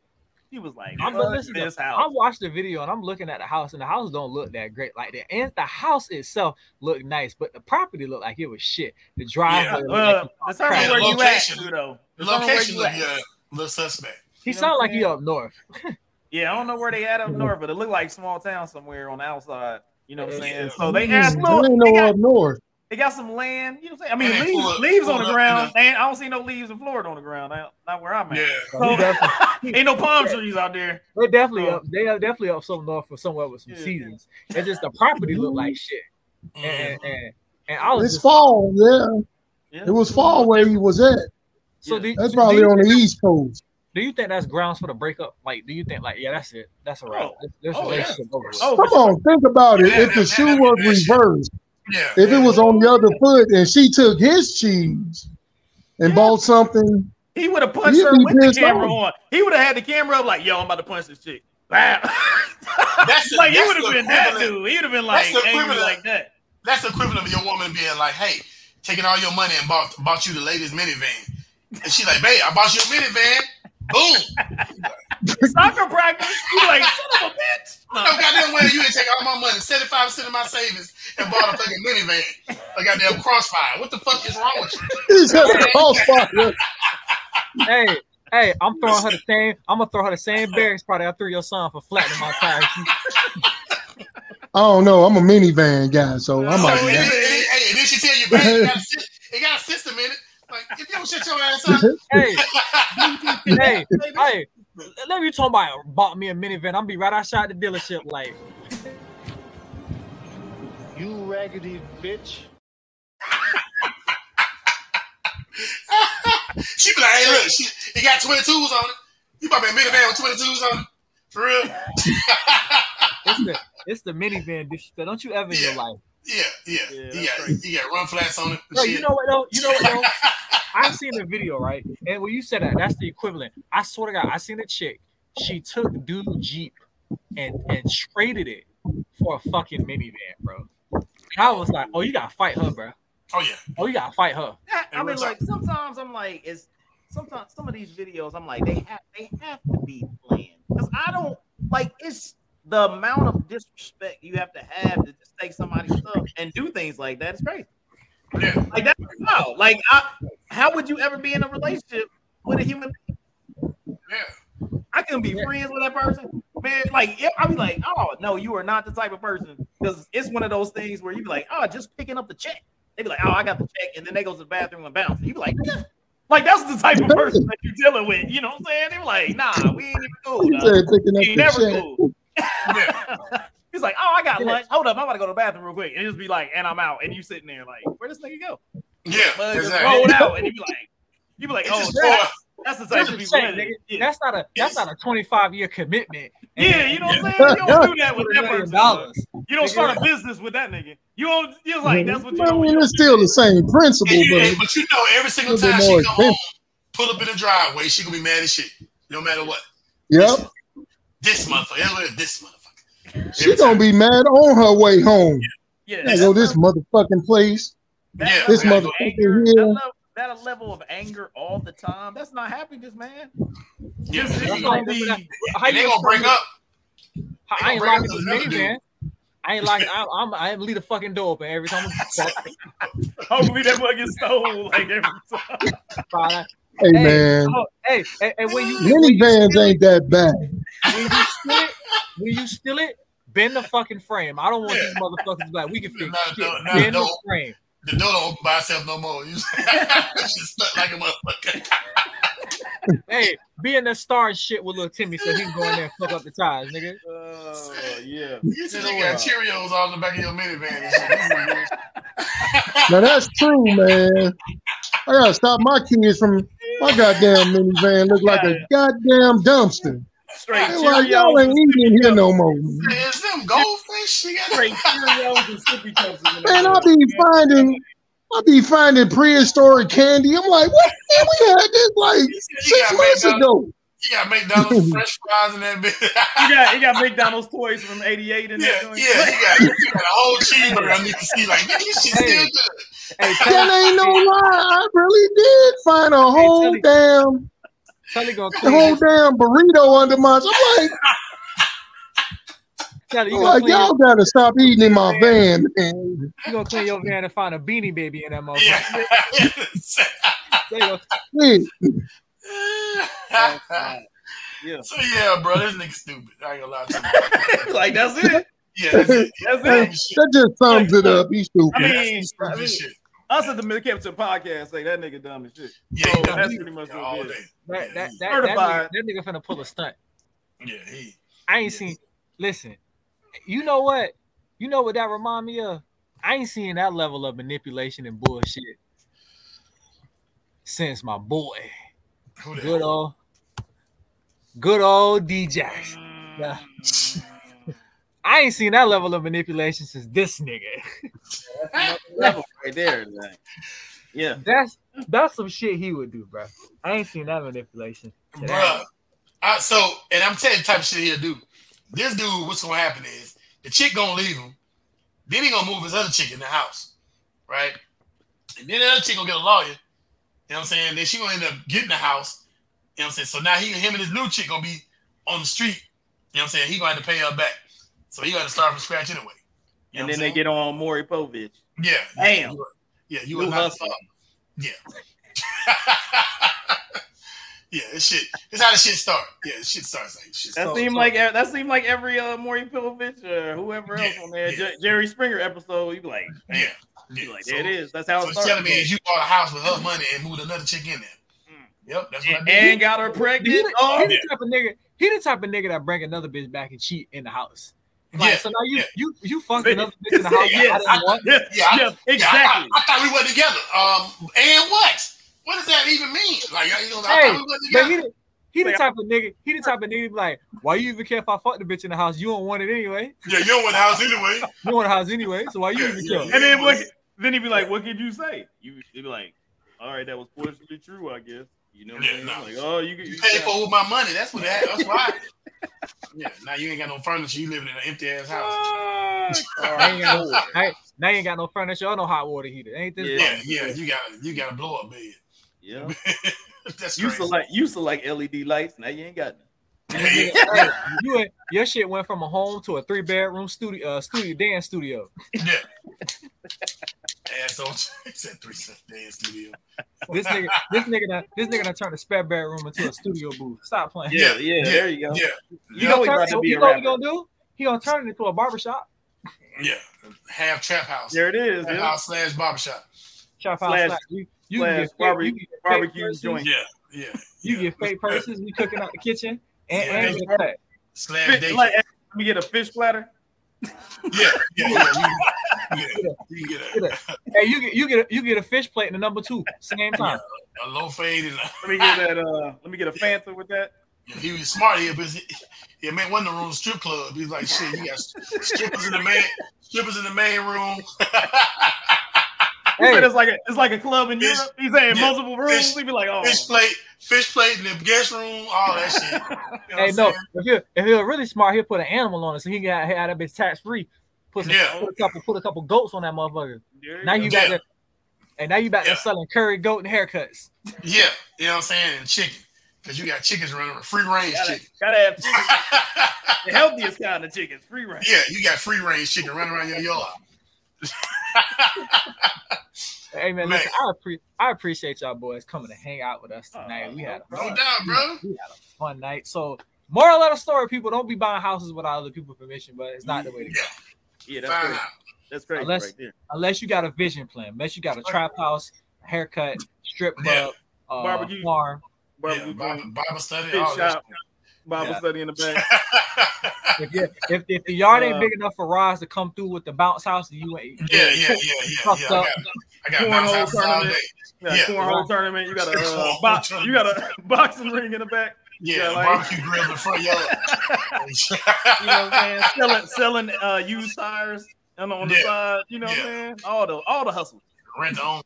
B: he was like,
C: I'm
B: "Fuck
C: listening.
B: this house."
C: I watched the video and I'm looking at the house, and the house don't look that great. Like the and the house itself looked nice, but the property looked like it was shit. The driveway. looked
B: Well,
C: like
B: that's how where you at,
A: location.
B: too, though.
A: The location
B: you
A: look
B: at.
A: yeah, little suspect.
C: he
B: You know
C: sounded like he up north.
B: Yeah, I don't know where they at up north, but it looked like small town somewhere on the outside. You know what I'm saying? So
D: Mm,
B: they asked
D: there
B: little,
D: ain't
B: they
D: no
B: got,
D: up north.
B: they got some land. You know what I'm saying? I mean, leaves, leaves on the ground.
A: you
B: They ain't- I don't see no leaves in Florida on the ground. Not, not where I'm at.
A: Yeah.
B: So, ain't no palm trees out there.
C: They're definitely
B: So-
C: up. They are definitely up some north for somewhere with some
B: Yeah.
C: seasons. It's just the property looked like shit. And and, and I was
D: It's
C: just,
D: fall, yeah. It was fall where he was at.
C: so do,
D: That's probably
C: you
D: on the East Coast.
C: Do you think that's grounds for the breakup? Like, do you think like, yeah, that's it, that's a wrap.
B: Oh.
C: This, this
B: Oh, yeah.
C: relationship over.
B: Oh,
D: Come on, think about it.
A: Yeah,
D: If the
A: that-
D: shoe
A: that-
D: was reversed,
A: Yeah.
D: if it was on the other foot and she took his cheese and bought something,
B: He would have punched
D: He'd
B: her with the camera
D: off.
B: on. He would have had the camera up like, "Yo, I'm about to punch this chick." Bam.
A: That's the-
B: like he would have been that dude. He would have been like
A: that's
B: angry
A: equivalent-
B: like that.
A: That's the equivalent of your woman being like, "Hey, taking all your money and bought bought you the latest minivan," and she's like, "Babe, I bought you a minivan." Boom.
B: Soccer practice. You like, son of a bitch.
A: No goddamn way you didn't take all my money, seventy five percent of my savings, and bought a fucking minivan, a goddamn crossfire. What the fuck is wrong with you?
D: he said crossfire.
C: hey, hey, I'm throwing her the same. I'm gonna throw her the same bear probably I threw your son for flattening my tires.
D: I don't know. I'm a minivan guy, so I
A: So,
D: might
A: and,
D: be
A: then, hey, and then she tell you, "Babe, it got, a, sy- it got a system in it." Like, if you don't shut your ass up,
C: hey, hey, hey, let me talk about bought me a minivan. I'm be right outside the dealership, like,
R: You raggedy bitch.
A: she be like, "Hey, look, she, it got twenty twos on it. You bought me a minivan with twenty twos on it, for real."
C: it's the it's the minivan disrespect. Don't you ever in your life?
A: Yeah, yeah, yeah, got you got run flats on it. and
C: Bro, you know what though? You know what though? I've seen the video, right? And when you said that, that's the equivalent. I swear to God, I seen a chick. She took dude Jeep and and traded it for a fucking minivan, bro. And I was like, oh, you gotta fight her, bro.
A: Oh yeah.
C: Oh, you gotta fight her.
B: I mean, like sometimes I'm like, it's sometimes some of these videos I'm like, they have they have to be planned because I don't like it's the amount of disrespect you have to have to just take somebody's stuff and do things like that. It's crazy.
A: Yeah.
B: Like that's wow. Like I, how would you ever be in a relationship with a human being?
A: Yeah.
B: I couldn't be friends with that person. Man, like if- I'd be like, oh no, you are not the type of person because it's one of those things where you be like, oh, just picking up the check. They be like, oh, I got the check, and then they go to the bathroom and bounce. And you be like, "Yeah." like that's the type of person that you're dealing with. You know what I'm saying? They be like, nah, we ain't even cool.
D: He
B: dog.
D: said
B: We ain't
D: the
B: never
D: check.
B: cool. He's like, oh, I got lunch. Hold up, I'm about to go to the bathroom real quick. And just be like, and I'm out. And you sitting there like, where this nigga go?
A: Yeah,
B: Bud just
A: exactly.
B: rolled out, and you be like, you be like,
A: It's
B: oh, that's, that's the type
C: That's
B: of people.
C: saying,
B: that
C: nigga.
B: is.
C: That's not a that's not a 25 year commitment.
B: Yeah, you know what I'm saying? You don't do that with
C: a
B: that
C: million
B: person.
C: dollars.
B: You don't start a business with that nigga. You don't. You're like that's what you
D: I
B: do.
D: mean, it's still the same principle,
A: you-
D: but
A: but you know, every single
D: little bit
A: time she
D: more
A: come home, pull up in the driveway, she gonna be mad as shit. No matter what.
D: yep,
A: This motherfucker. that's what it is, This motherfucker.
D: she gonna be mad on her way home.
B: Yeah,
D: I go this motherfucking place.
A: Yeah,
D: This
B: that level of
D: motherfucker
B: anger, that,
D: here.
B: level, that level of anger all the time. That's not happiness, man.
A: Yeah,
B: This
A: yeah.
B: is gonna be.
C: How
A: And they
C: you
A: gonna break up.
C: I ain't
A: break
C: locking
A: with
C: this
A: another dude.
C: minivan. I ain't locking. I'm. I'm I ain't leave the fucking door open every time.
B: Hopefully that boy gets stolen like every time.
C: Father.
D: Hey, man,
C: oh, hey, and, and when you when you
D: minivans
C: steal it-
D: ain't that bad.
C: when you steal it, when you steal it, bend the fucking frame. I don't want these motherfuckers like we can fix
A: Nah,
C: shit.
A: no, nah,
C: Bend
A: no.
C: the frame.
A: The door don't open by itself no more. You she's stuck like a motherfucker.
C: Hey, be in the star and shit with little Timmy so he can go in there and fuck up the tires, nigga.
B: Oh yeah.
A: You see, they got Cheerios all in the back of your minivan.
D: Now that's true, man. I gotta stop my kids from my goddamn minivan look like a goddamn dumpster.
B: Straight
D: They like y'all ain't eating here no more.
A: Is them goldfish? You got
B: Straight Cheerios and sippy cups.
D: Man, I be finding, I be finding prehistoric candy. I'm like, what? Man, we had this like six
A: got
D: months
A: McDonald's-
D: ago.
A: You got McDonald's French fries in that bitch.
B: You got you got McDonald's toys from '88 in
A: Yeah,
B: there.
A: yeah, you got, you got a whole cheeseburger. I need to see like, yeah, this shit's still good.
C: Hey,
D: That ain't no lie. I really did find a whole
C: Telly-
D: damn,
C: Telly gonna
D: a whole damn burrito under my. I'm like,
C: Telly, you
D: I'm
C: gonna
D: like
C: clean,
D: y'all gotta stop eating in my van, man.
C: you gonna clean your van and find a beanie baby in that motherfucker.
A: Yeah.
C: There you.
D: Yeah.
B: Yeah.
A: So yeah, bro, this nigga stupid. I ain't gonna lie to you.
B: like that's it.
A: Yeah, that's it.
B: That's
A: Dumb
B: it.
D: That just sums it up. He's stupid.
B: I
A: Yeah,
B: mean,
A: that's stupid
B: I mean,
A: shit.
B: us at the Captain podcast say that nigga dumb as shit.
A: Yeah,
B: So that's pretty much
A: shit
B: what
A: all
B: it is.
A: day.
C: That,
A: Yeah,
C: that, that, that, nigga,
B: Certified.
C: that nigga finna pull a stunt.
A: Yeah, he.
C: I ain't seen. Listen, you know what? You know what that remind me of? I ain't seen that level of manipulation and bullshit since my boy, good old, good old D Jackson. Mm. Yeah. I ain't seen that level of manipulation since this nigga.
B: Level right there. Like, yeah.
C: That's that's some shit he would do, bro. I ain't seen that manipulation. to that.
A: Bruh. I, so, and I'm telling you the type of shit he'll do. This dude, what's gonna happen is the chick gonna leave him. Then he gonna move his other chick in the house, right? And then the other chick gonna get a lawyer. You know what I'm saying? Then she gonna end up getting the house. You know what I'm saying? So now he, him and his new chick gonna be on the street. You know what I'm saying? He gonna have to pay her back. So he got to start from scratch anyway. You
B: And then they get on Maury Povich.
A: yeah, yeah,
B: Damn.
A: you are- yeah, you
B: New
A: are not. Yeah. yeah, this shit. This how the shit start. Yeah, this shit starts like shit.
B: That
A: starts.
B: seemed like that seemed like every uh Maury Povich or whoever else
A: Yeah,
B: on there,
A: yeah.
B: Jer- Jerry Springer episode. You be like,
A: Yeah,
B: you
A: yeah.
B: be like,
A: So-
B: it is. That's how
A: So
B: it
A: it's
B: started.
A: telling me is you bought a house with her money and moved another chick in there. Yep, that's what I
B: and,
A: did.
B: and got her
C: He,
B: pregnant.
C: the-
B: Oh,
C: he the type of nigga. He the type of nigga that bring another bitch back and cheat in the house. Like,
A: Yeah,
C: so now you
A: yeah.
C: you you fucked another bitch in the house.
B: Yes,
C: I didn't want.
B: yeah,
A: Yeah, I-
B: yeah,
A: Yeah, I,
B: exactly.
A: I, I thought we were together. Um, and what? What does that even mean? Like, you know, I
C: Hey,
A: thought we were
C: but
A: together.
C: he the, he the type of nigga. He the type of nigga like, why you even care if I fuck the bitch in the house? You don't want it anyway.
A: yeah, you don't want the house anyway.
C: You don't want the house anyway. So why you
A: Yeah,
C: even
A: yeah,
C: care?
B: And then what? Then he'd be like, "What could you say?" You he'd be like, "All right, that was partially true, I guess." You know what
A: Yeah,
B: I'm saying?
A: nah.
B: Like, oh, you,
A: You
B: you
A: paid for it with my money. That's what that. That's why. yeah. Now you ain't got no furniture. You living in an empty ass house.
B: Fuck.
C: Oh, I ain't got no, now you ain't got no furniture or no hot water heater. Ain't this?
B: Yeah.
A: Yeah, yeah. You got you got a blow up bed.
B: Yeah.
A: That's
B: Used
A: crazy.
B: to like used to like LED lights. Now you ain't got none.
C: Hey, you went, your shit went from a home to a three bedroom studio, uh, studio dance studio.
A: yeah. Ass on. He said three cent dance studio.
C: This nigga, this nigga, done, this nigga done turned a spare bedroom into a studio booth. Stop playing.
B: Yeah, yeah, there you go.
A: Yeah,
B: You know he
C: Turn-
B: about to be
C: you
B: a
C: know what
B: rapper.
C: he gonna do? He gonna turn it into a barbershop.
A: yeah. Half trap house.
B: There it is.
A: Trap
B: Yeah.
A: house slash barbershop.
C: Shop house.
B: Slash-
C: slash- You, you
B: slash
C: can get fake,
B: barbe-
C: you get
B: barbecue joint.
A: Yeah, yeah.
C: You
A: yeah.
C: get fake purses. We cooking out the kitchen and,
A: Yeah.
C: and the cut.
A: slash
B: Fish, like, let me get a fish platter.
A: Yeah, yeah, yeah. You, you get it. You get
C: Get a- hey, you get you get a, you get a fish plate and a number two same time.
A: A low fade and
B: Let me get that. Uh, let me get a Fanta with that.
A: he was smart here, but he, he man one of the room strip club. He's like, shit, you got strippers in the main strippers in the main room.
B: He said it's like a it's like a club in Europe. He's saying
A: Yeah.
B: multiple rooms.
A: Fish-
B: He'd be like, oh,
A: Fish plate, fish plate in the guest room, all that shit. You know
C: Hey, no,
A: saying?
C: if he if he was really smart, he'll put an animal on it so he can have, have that bitch tax free. Put, some,
A: Yeah.
C: put a couple put a couple goats on that motherfucker. Now you
A: Yeah.
C: got the and now you back there selling curry goat and haircuts.
A: Yeah, you know what I'm saying? And chicken. Because you got chickens running free range
B: gotta,
A: chicken.
B: gotta have chicken. the healthiest kind of chickens, free range.
A: Yeah, you got free range chicken running around your yard.
C: Hey man,
A: Man.
C: listen, I, appre- I appreciate y'all boys coming to hang out with us tonight. we had a
A: No
C: fun,
A: doubt, bro.
C: We had a fun night. So moral of the story, people don't be buying houses without other people's permission, but it's not the way to go.
B: Yeah, that's
A: Find
B: great. That's crazy
C: Unless,
B: right there.
C: unless you got a vision plan, unless you got a trap house, haircut, strip club, uh,
B: Barbecue.
C: farm.
B: Barbecue
A: Yeah, Bible, Bible study,
B: Fish
A: all that
B: shop, Bible
C: Yeah.
B: study in the back.
C: If, you, if if the yard ain't
B: Uh,
C: big enough for Roz to come through with the bounce house, you ain't.
A: Yeah, yeah, yeah, yeah,
C: Fucked
A: yeah. I
C: up.
A: got, I got bounce
B: cornhole
A: houses all
B: tournament.
A: day.
B: Yeah,
A: Yeah.
B: cornhole tournament. You got a uh, box. You got a boxing ring in the back.
A: Yeah,
B: like-
A: barbecue grill in the front yard.
B: you know what I'm saying? Selling selling uh used tires and on the
A: Yeah.
B: side. You know what I'm saying? All the all the hustle.
A: Rent own.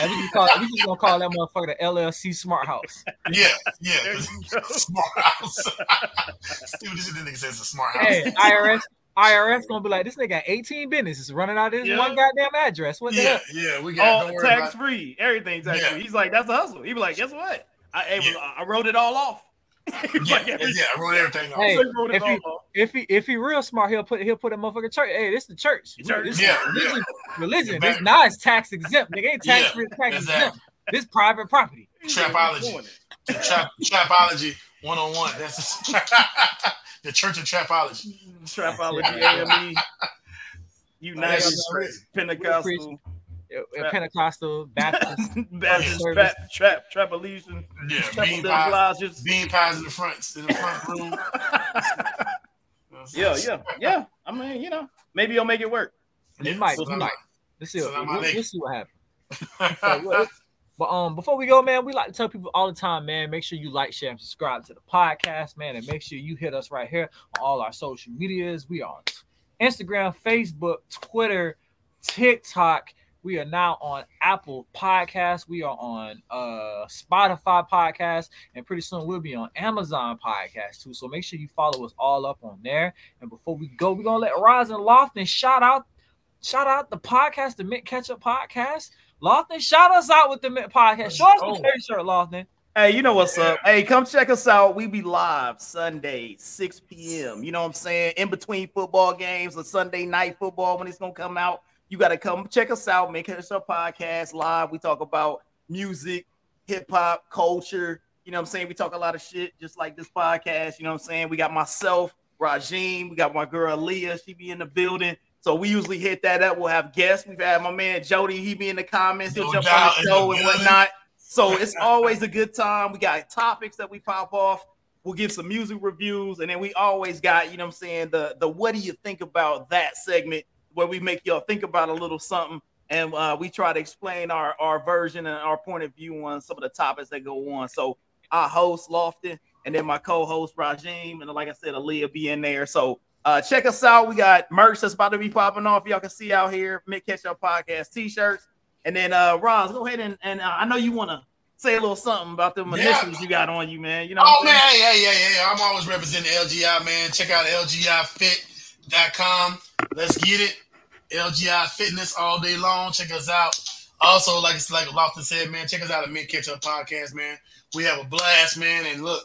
C: And we, call, we just gonna call that motherfucker the LLC Smart House.
A: Yeah, yeah. Smart house. Dude, this nigga says it's a smart house.
C: Hey, IRS, IRS gonna be like, this nigga got 18 businesses running out of this
B: Yeah.
C: one goddamn address. What the
A: yeah,
C: hell?
A: yeah, we got
B: All
A: don't
B: tax free, Everything's tax
A: Yeah.
B: free. He's like, that's a hustle. He be like, guess what? I able, I wrote it all off. He was
A: Yeah,
B: like, every-
A: yeah, I wrote everything off.
C: Hey,
B: He
C: if he
B: off.
C: if he if he real smart, he'll put he'll put a motherfucking church. Hey, this the church.
B: Church.
C: This
A: Yeah,
C: religion. religion.
A: Yeah,
C: This now it's tax exempt. Nigga ain't tax
A: Yeah,
C: free, tax
A: exactly.
C: exempt. This private property.
A: Trapology. Trap, trapology 101. That's the, the Church of Trapology.
B: Trapology, AME, United, Pentecostal,
C: Pentecostal, Baptist,
B: Baptist,
C: service.
B: trap, trap, Trapolesian,
A: Yeah,
B: Trap
A: bean pies, bean pies in the front, in the front room.
B: Yeah, yeah, yeah. I mean, you know, maybe he'll make it work.
C: He might.
A: so
C: He might. Let's see.
A: so
C: What, we'll, we'll see what happens. But um, before we go, man, we like to tell people all the time, man. Make sure you like, share, and subscribe to the podcast, man, and make sure you hit us right here on all our social medias. We are on Instagram, Facebook, Twitter, TikTok. We are now on Apple Podcasts. We are on uh Spotify Podcast, and pretty soon we'll be on Amazon Podcast too. So make sure you follow us all up on there. And before we go, we're gonna let Roz and Lofton shout out, shout out the podcast, the Mint Ketchup Podcast. Lofton, shout us out with the Mint Podcast. Show us
B: Oh.
C: the shirt, Lofton.
B: Hey, you know what's up? Hey, come check us out. We be live Sunday, 6 p.m. You know what I'm saying? In between football games or Sunday night football when it's gonna come out. You gotta come check us out. Make us our podcast live. We talk about music, hip hop, culture. You know what I'm saying? We talk a lot of shit just like this podcast. You know what I'm saying? We got myself, Rajim, we got my girl Leah, she be in the building. So we usually hit that up. We'll have guests. We've had my man Jody, he be in the comments, he'll
A: No
B: jump on the show and whatnot. So it's always a good time. We got topics that we pop off. We'll give some music reviews, and then we always got, you know what I'm saying, the the what do you think about that segment where we make y'all think about a little something and uh, we try to explain our our version and our point of view on some of the topics that go on. So our host Lofton and then my co-host Rajim, and like I said, Aaliyah be in there. So uh, check us out. We got merch that's about to be popping off. Y'all can see out here, Mid Catch Up Podcast t-shirts. And then uh Roz, go ahead and, and uh, I know you want to say a little something about them
A: Yeah.
B: initials you got on you, man. You know
A: Oh man, yeah, yeah, yeah. I'm always representing LGI, man. Check out LGIFit.com. Let's get it. LGI Fitness all day long. Check us out. Also, like it's like Lofton said, man, check us out at Mid Catch Up Podcast, man. We have a blast, man. And look,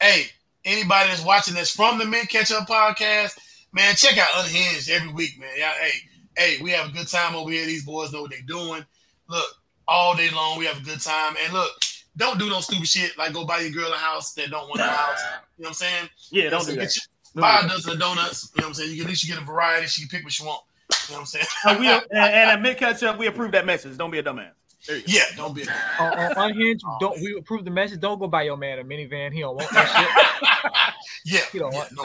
A: hey, anybody that's watching this from the Mid Catch Up Podcast, man, check out Unhinged every week, man. Yeah, hey, hey, we have a good time over here. These boys know what they're doing. Look, all day long, we have a good time. And look, don't do no stupid shit like go buy your girl a house that don't want a house. You know what I'm saying?
B: Yeah, don't do
A: get
B: that.
A: Buy a dozen of donuts. You know what I'm saying? You can, at least you get a variety. She can pick what she want. You know what I'm saying?
B: Uh, we, and, and at Mid Catch Up, we approve that message. Don't be a dumbass.
A: Yeah, don't be. A,
C: on, on Unhinged, don't we approve the message? Don't go buy your man a minivan. He don't want that shit.
A: yeah,
C: he don't want
A: no,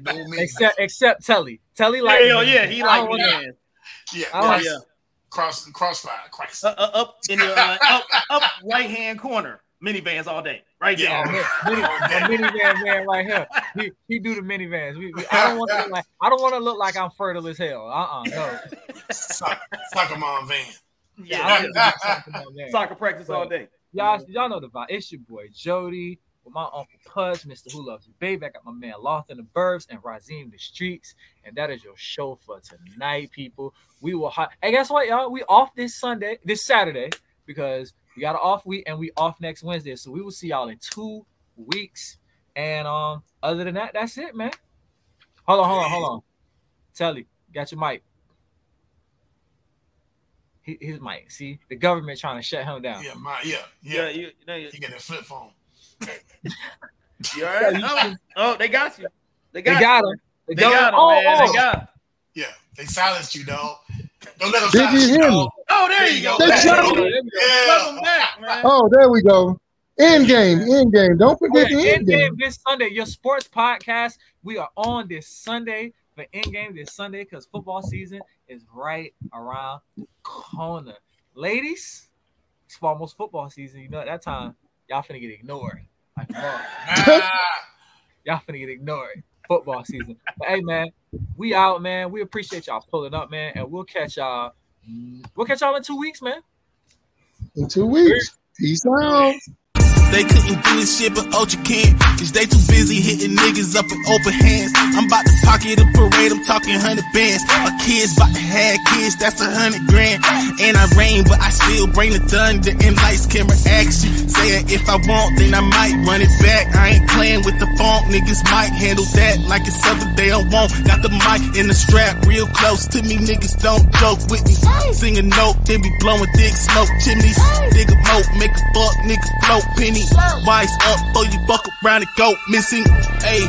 A: no minivan.
C: except except Telly. Telly like
B: yeah, yeah, he like
C: don't
B: me,
C: wanna-
B: man.
A: Yeah,
C: I like-
A: cross, cross, crossfire, Christ.
B: Uh, uh, up in the uh, up, up right hand corner, minivans all day, right there.
C: Yeah, mini, a minivan man right here. He, he do the minivans. We, we, I don't want to look like I don't want to look like I'm fertile as hell. Uh uh no.
A: Soc- Soccer mom van.
B: Yeah,
C: Yeah.
B: Soccer practice all day.
C: Y'all, y'all know the vibe. It's your boy Jody with my uncle Pudge, Mr. Who Loves You Baby. I got my man Lofton the Burbs and Razim the Streets. And that is your show for tonight, people. We will hot. Hey, guess what, y'all? We off this Sunday, this Saturday, because we got an off week and we off next Wednesday. So we will see y'all in two weeks. And um, other than that, that's it, man. Hold on, hold on, hold on. Telly, got your mic. His mic. See, the government trying to shut him down.
A: Yeah, my yeah,
B: Yeah,
A: yeah.
B: you, you, know, you,
A: He got that flip phone.
B: you all right? Oh, oh, they got you. They
C: They
B: got,
C: got him.
B: They
C: got
B: got him,
C: Oh,
B: man.
C: oh.
B: They got him.
A: Yeah, they silenced you, dog. Don't let them
D: Did
A: silence
D: you
A: you,
D: hear me?
B: Oh, there you go.
D: They
B: There you
D: shot him.
A: Yeah.
B: Welcome back.
D: Oh, there we go. End game, end game. Don't forget the
C: Okay,
D: end game.
C: Endgame this Sunday. Your sports podcast. We are on this Sunday for end game this Sunday because football season is right around the corner. Ladies, it's almost football season. You know, at that time, y'all finna get ignored. Like, fuck. y'all finna get ignored. Football season. But hey, man, we out, man. We appreciate y'all pulling up, man, and we'll catch y'all. We'll catch y'all in two weeks, man.
D: In two weeks. Peace out.
E: They couldn't do this shit, but Ultra can. Cause they too busy hitting niggas up with open hands. I'm about to pocket a parade, I'm talking hundred bands. My kids about to have kids, that's a hundred grand. And I rain, but I still bring the thunder and lights, camera action. Say if I want, then I might run it back. I ain't playing with the funk, niggas might handle that like it's something they don't want. Got the mic in the strap real close to me, niggas don't joke with me. Sing a note, then be blowing thick smoke chimneys. Dig a moat, make a fuck, niggas float penny. Wise up, throw you buck around and go missing. Ayy.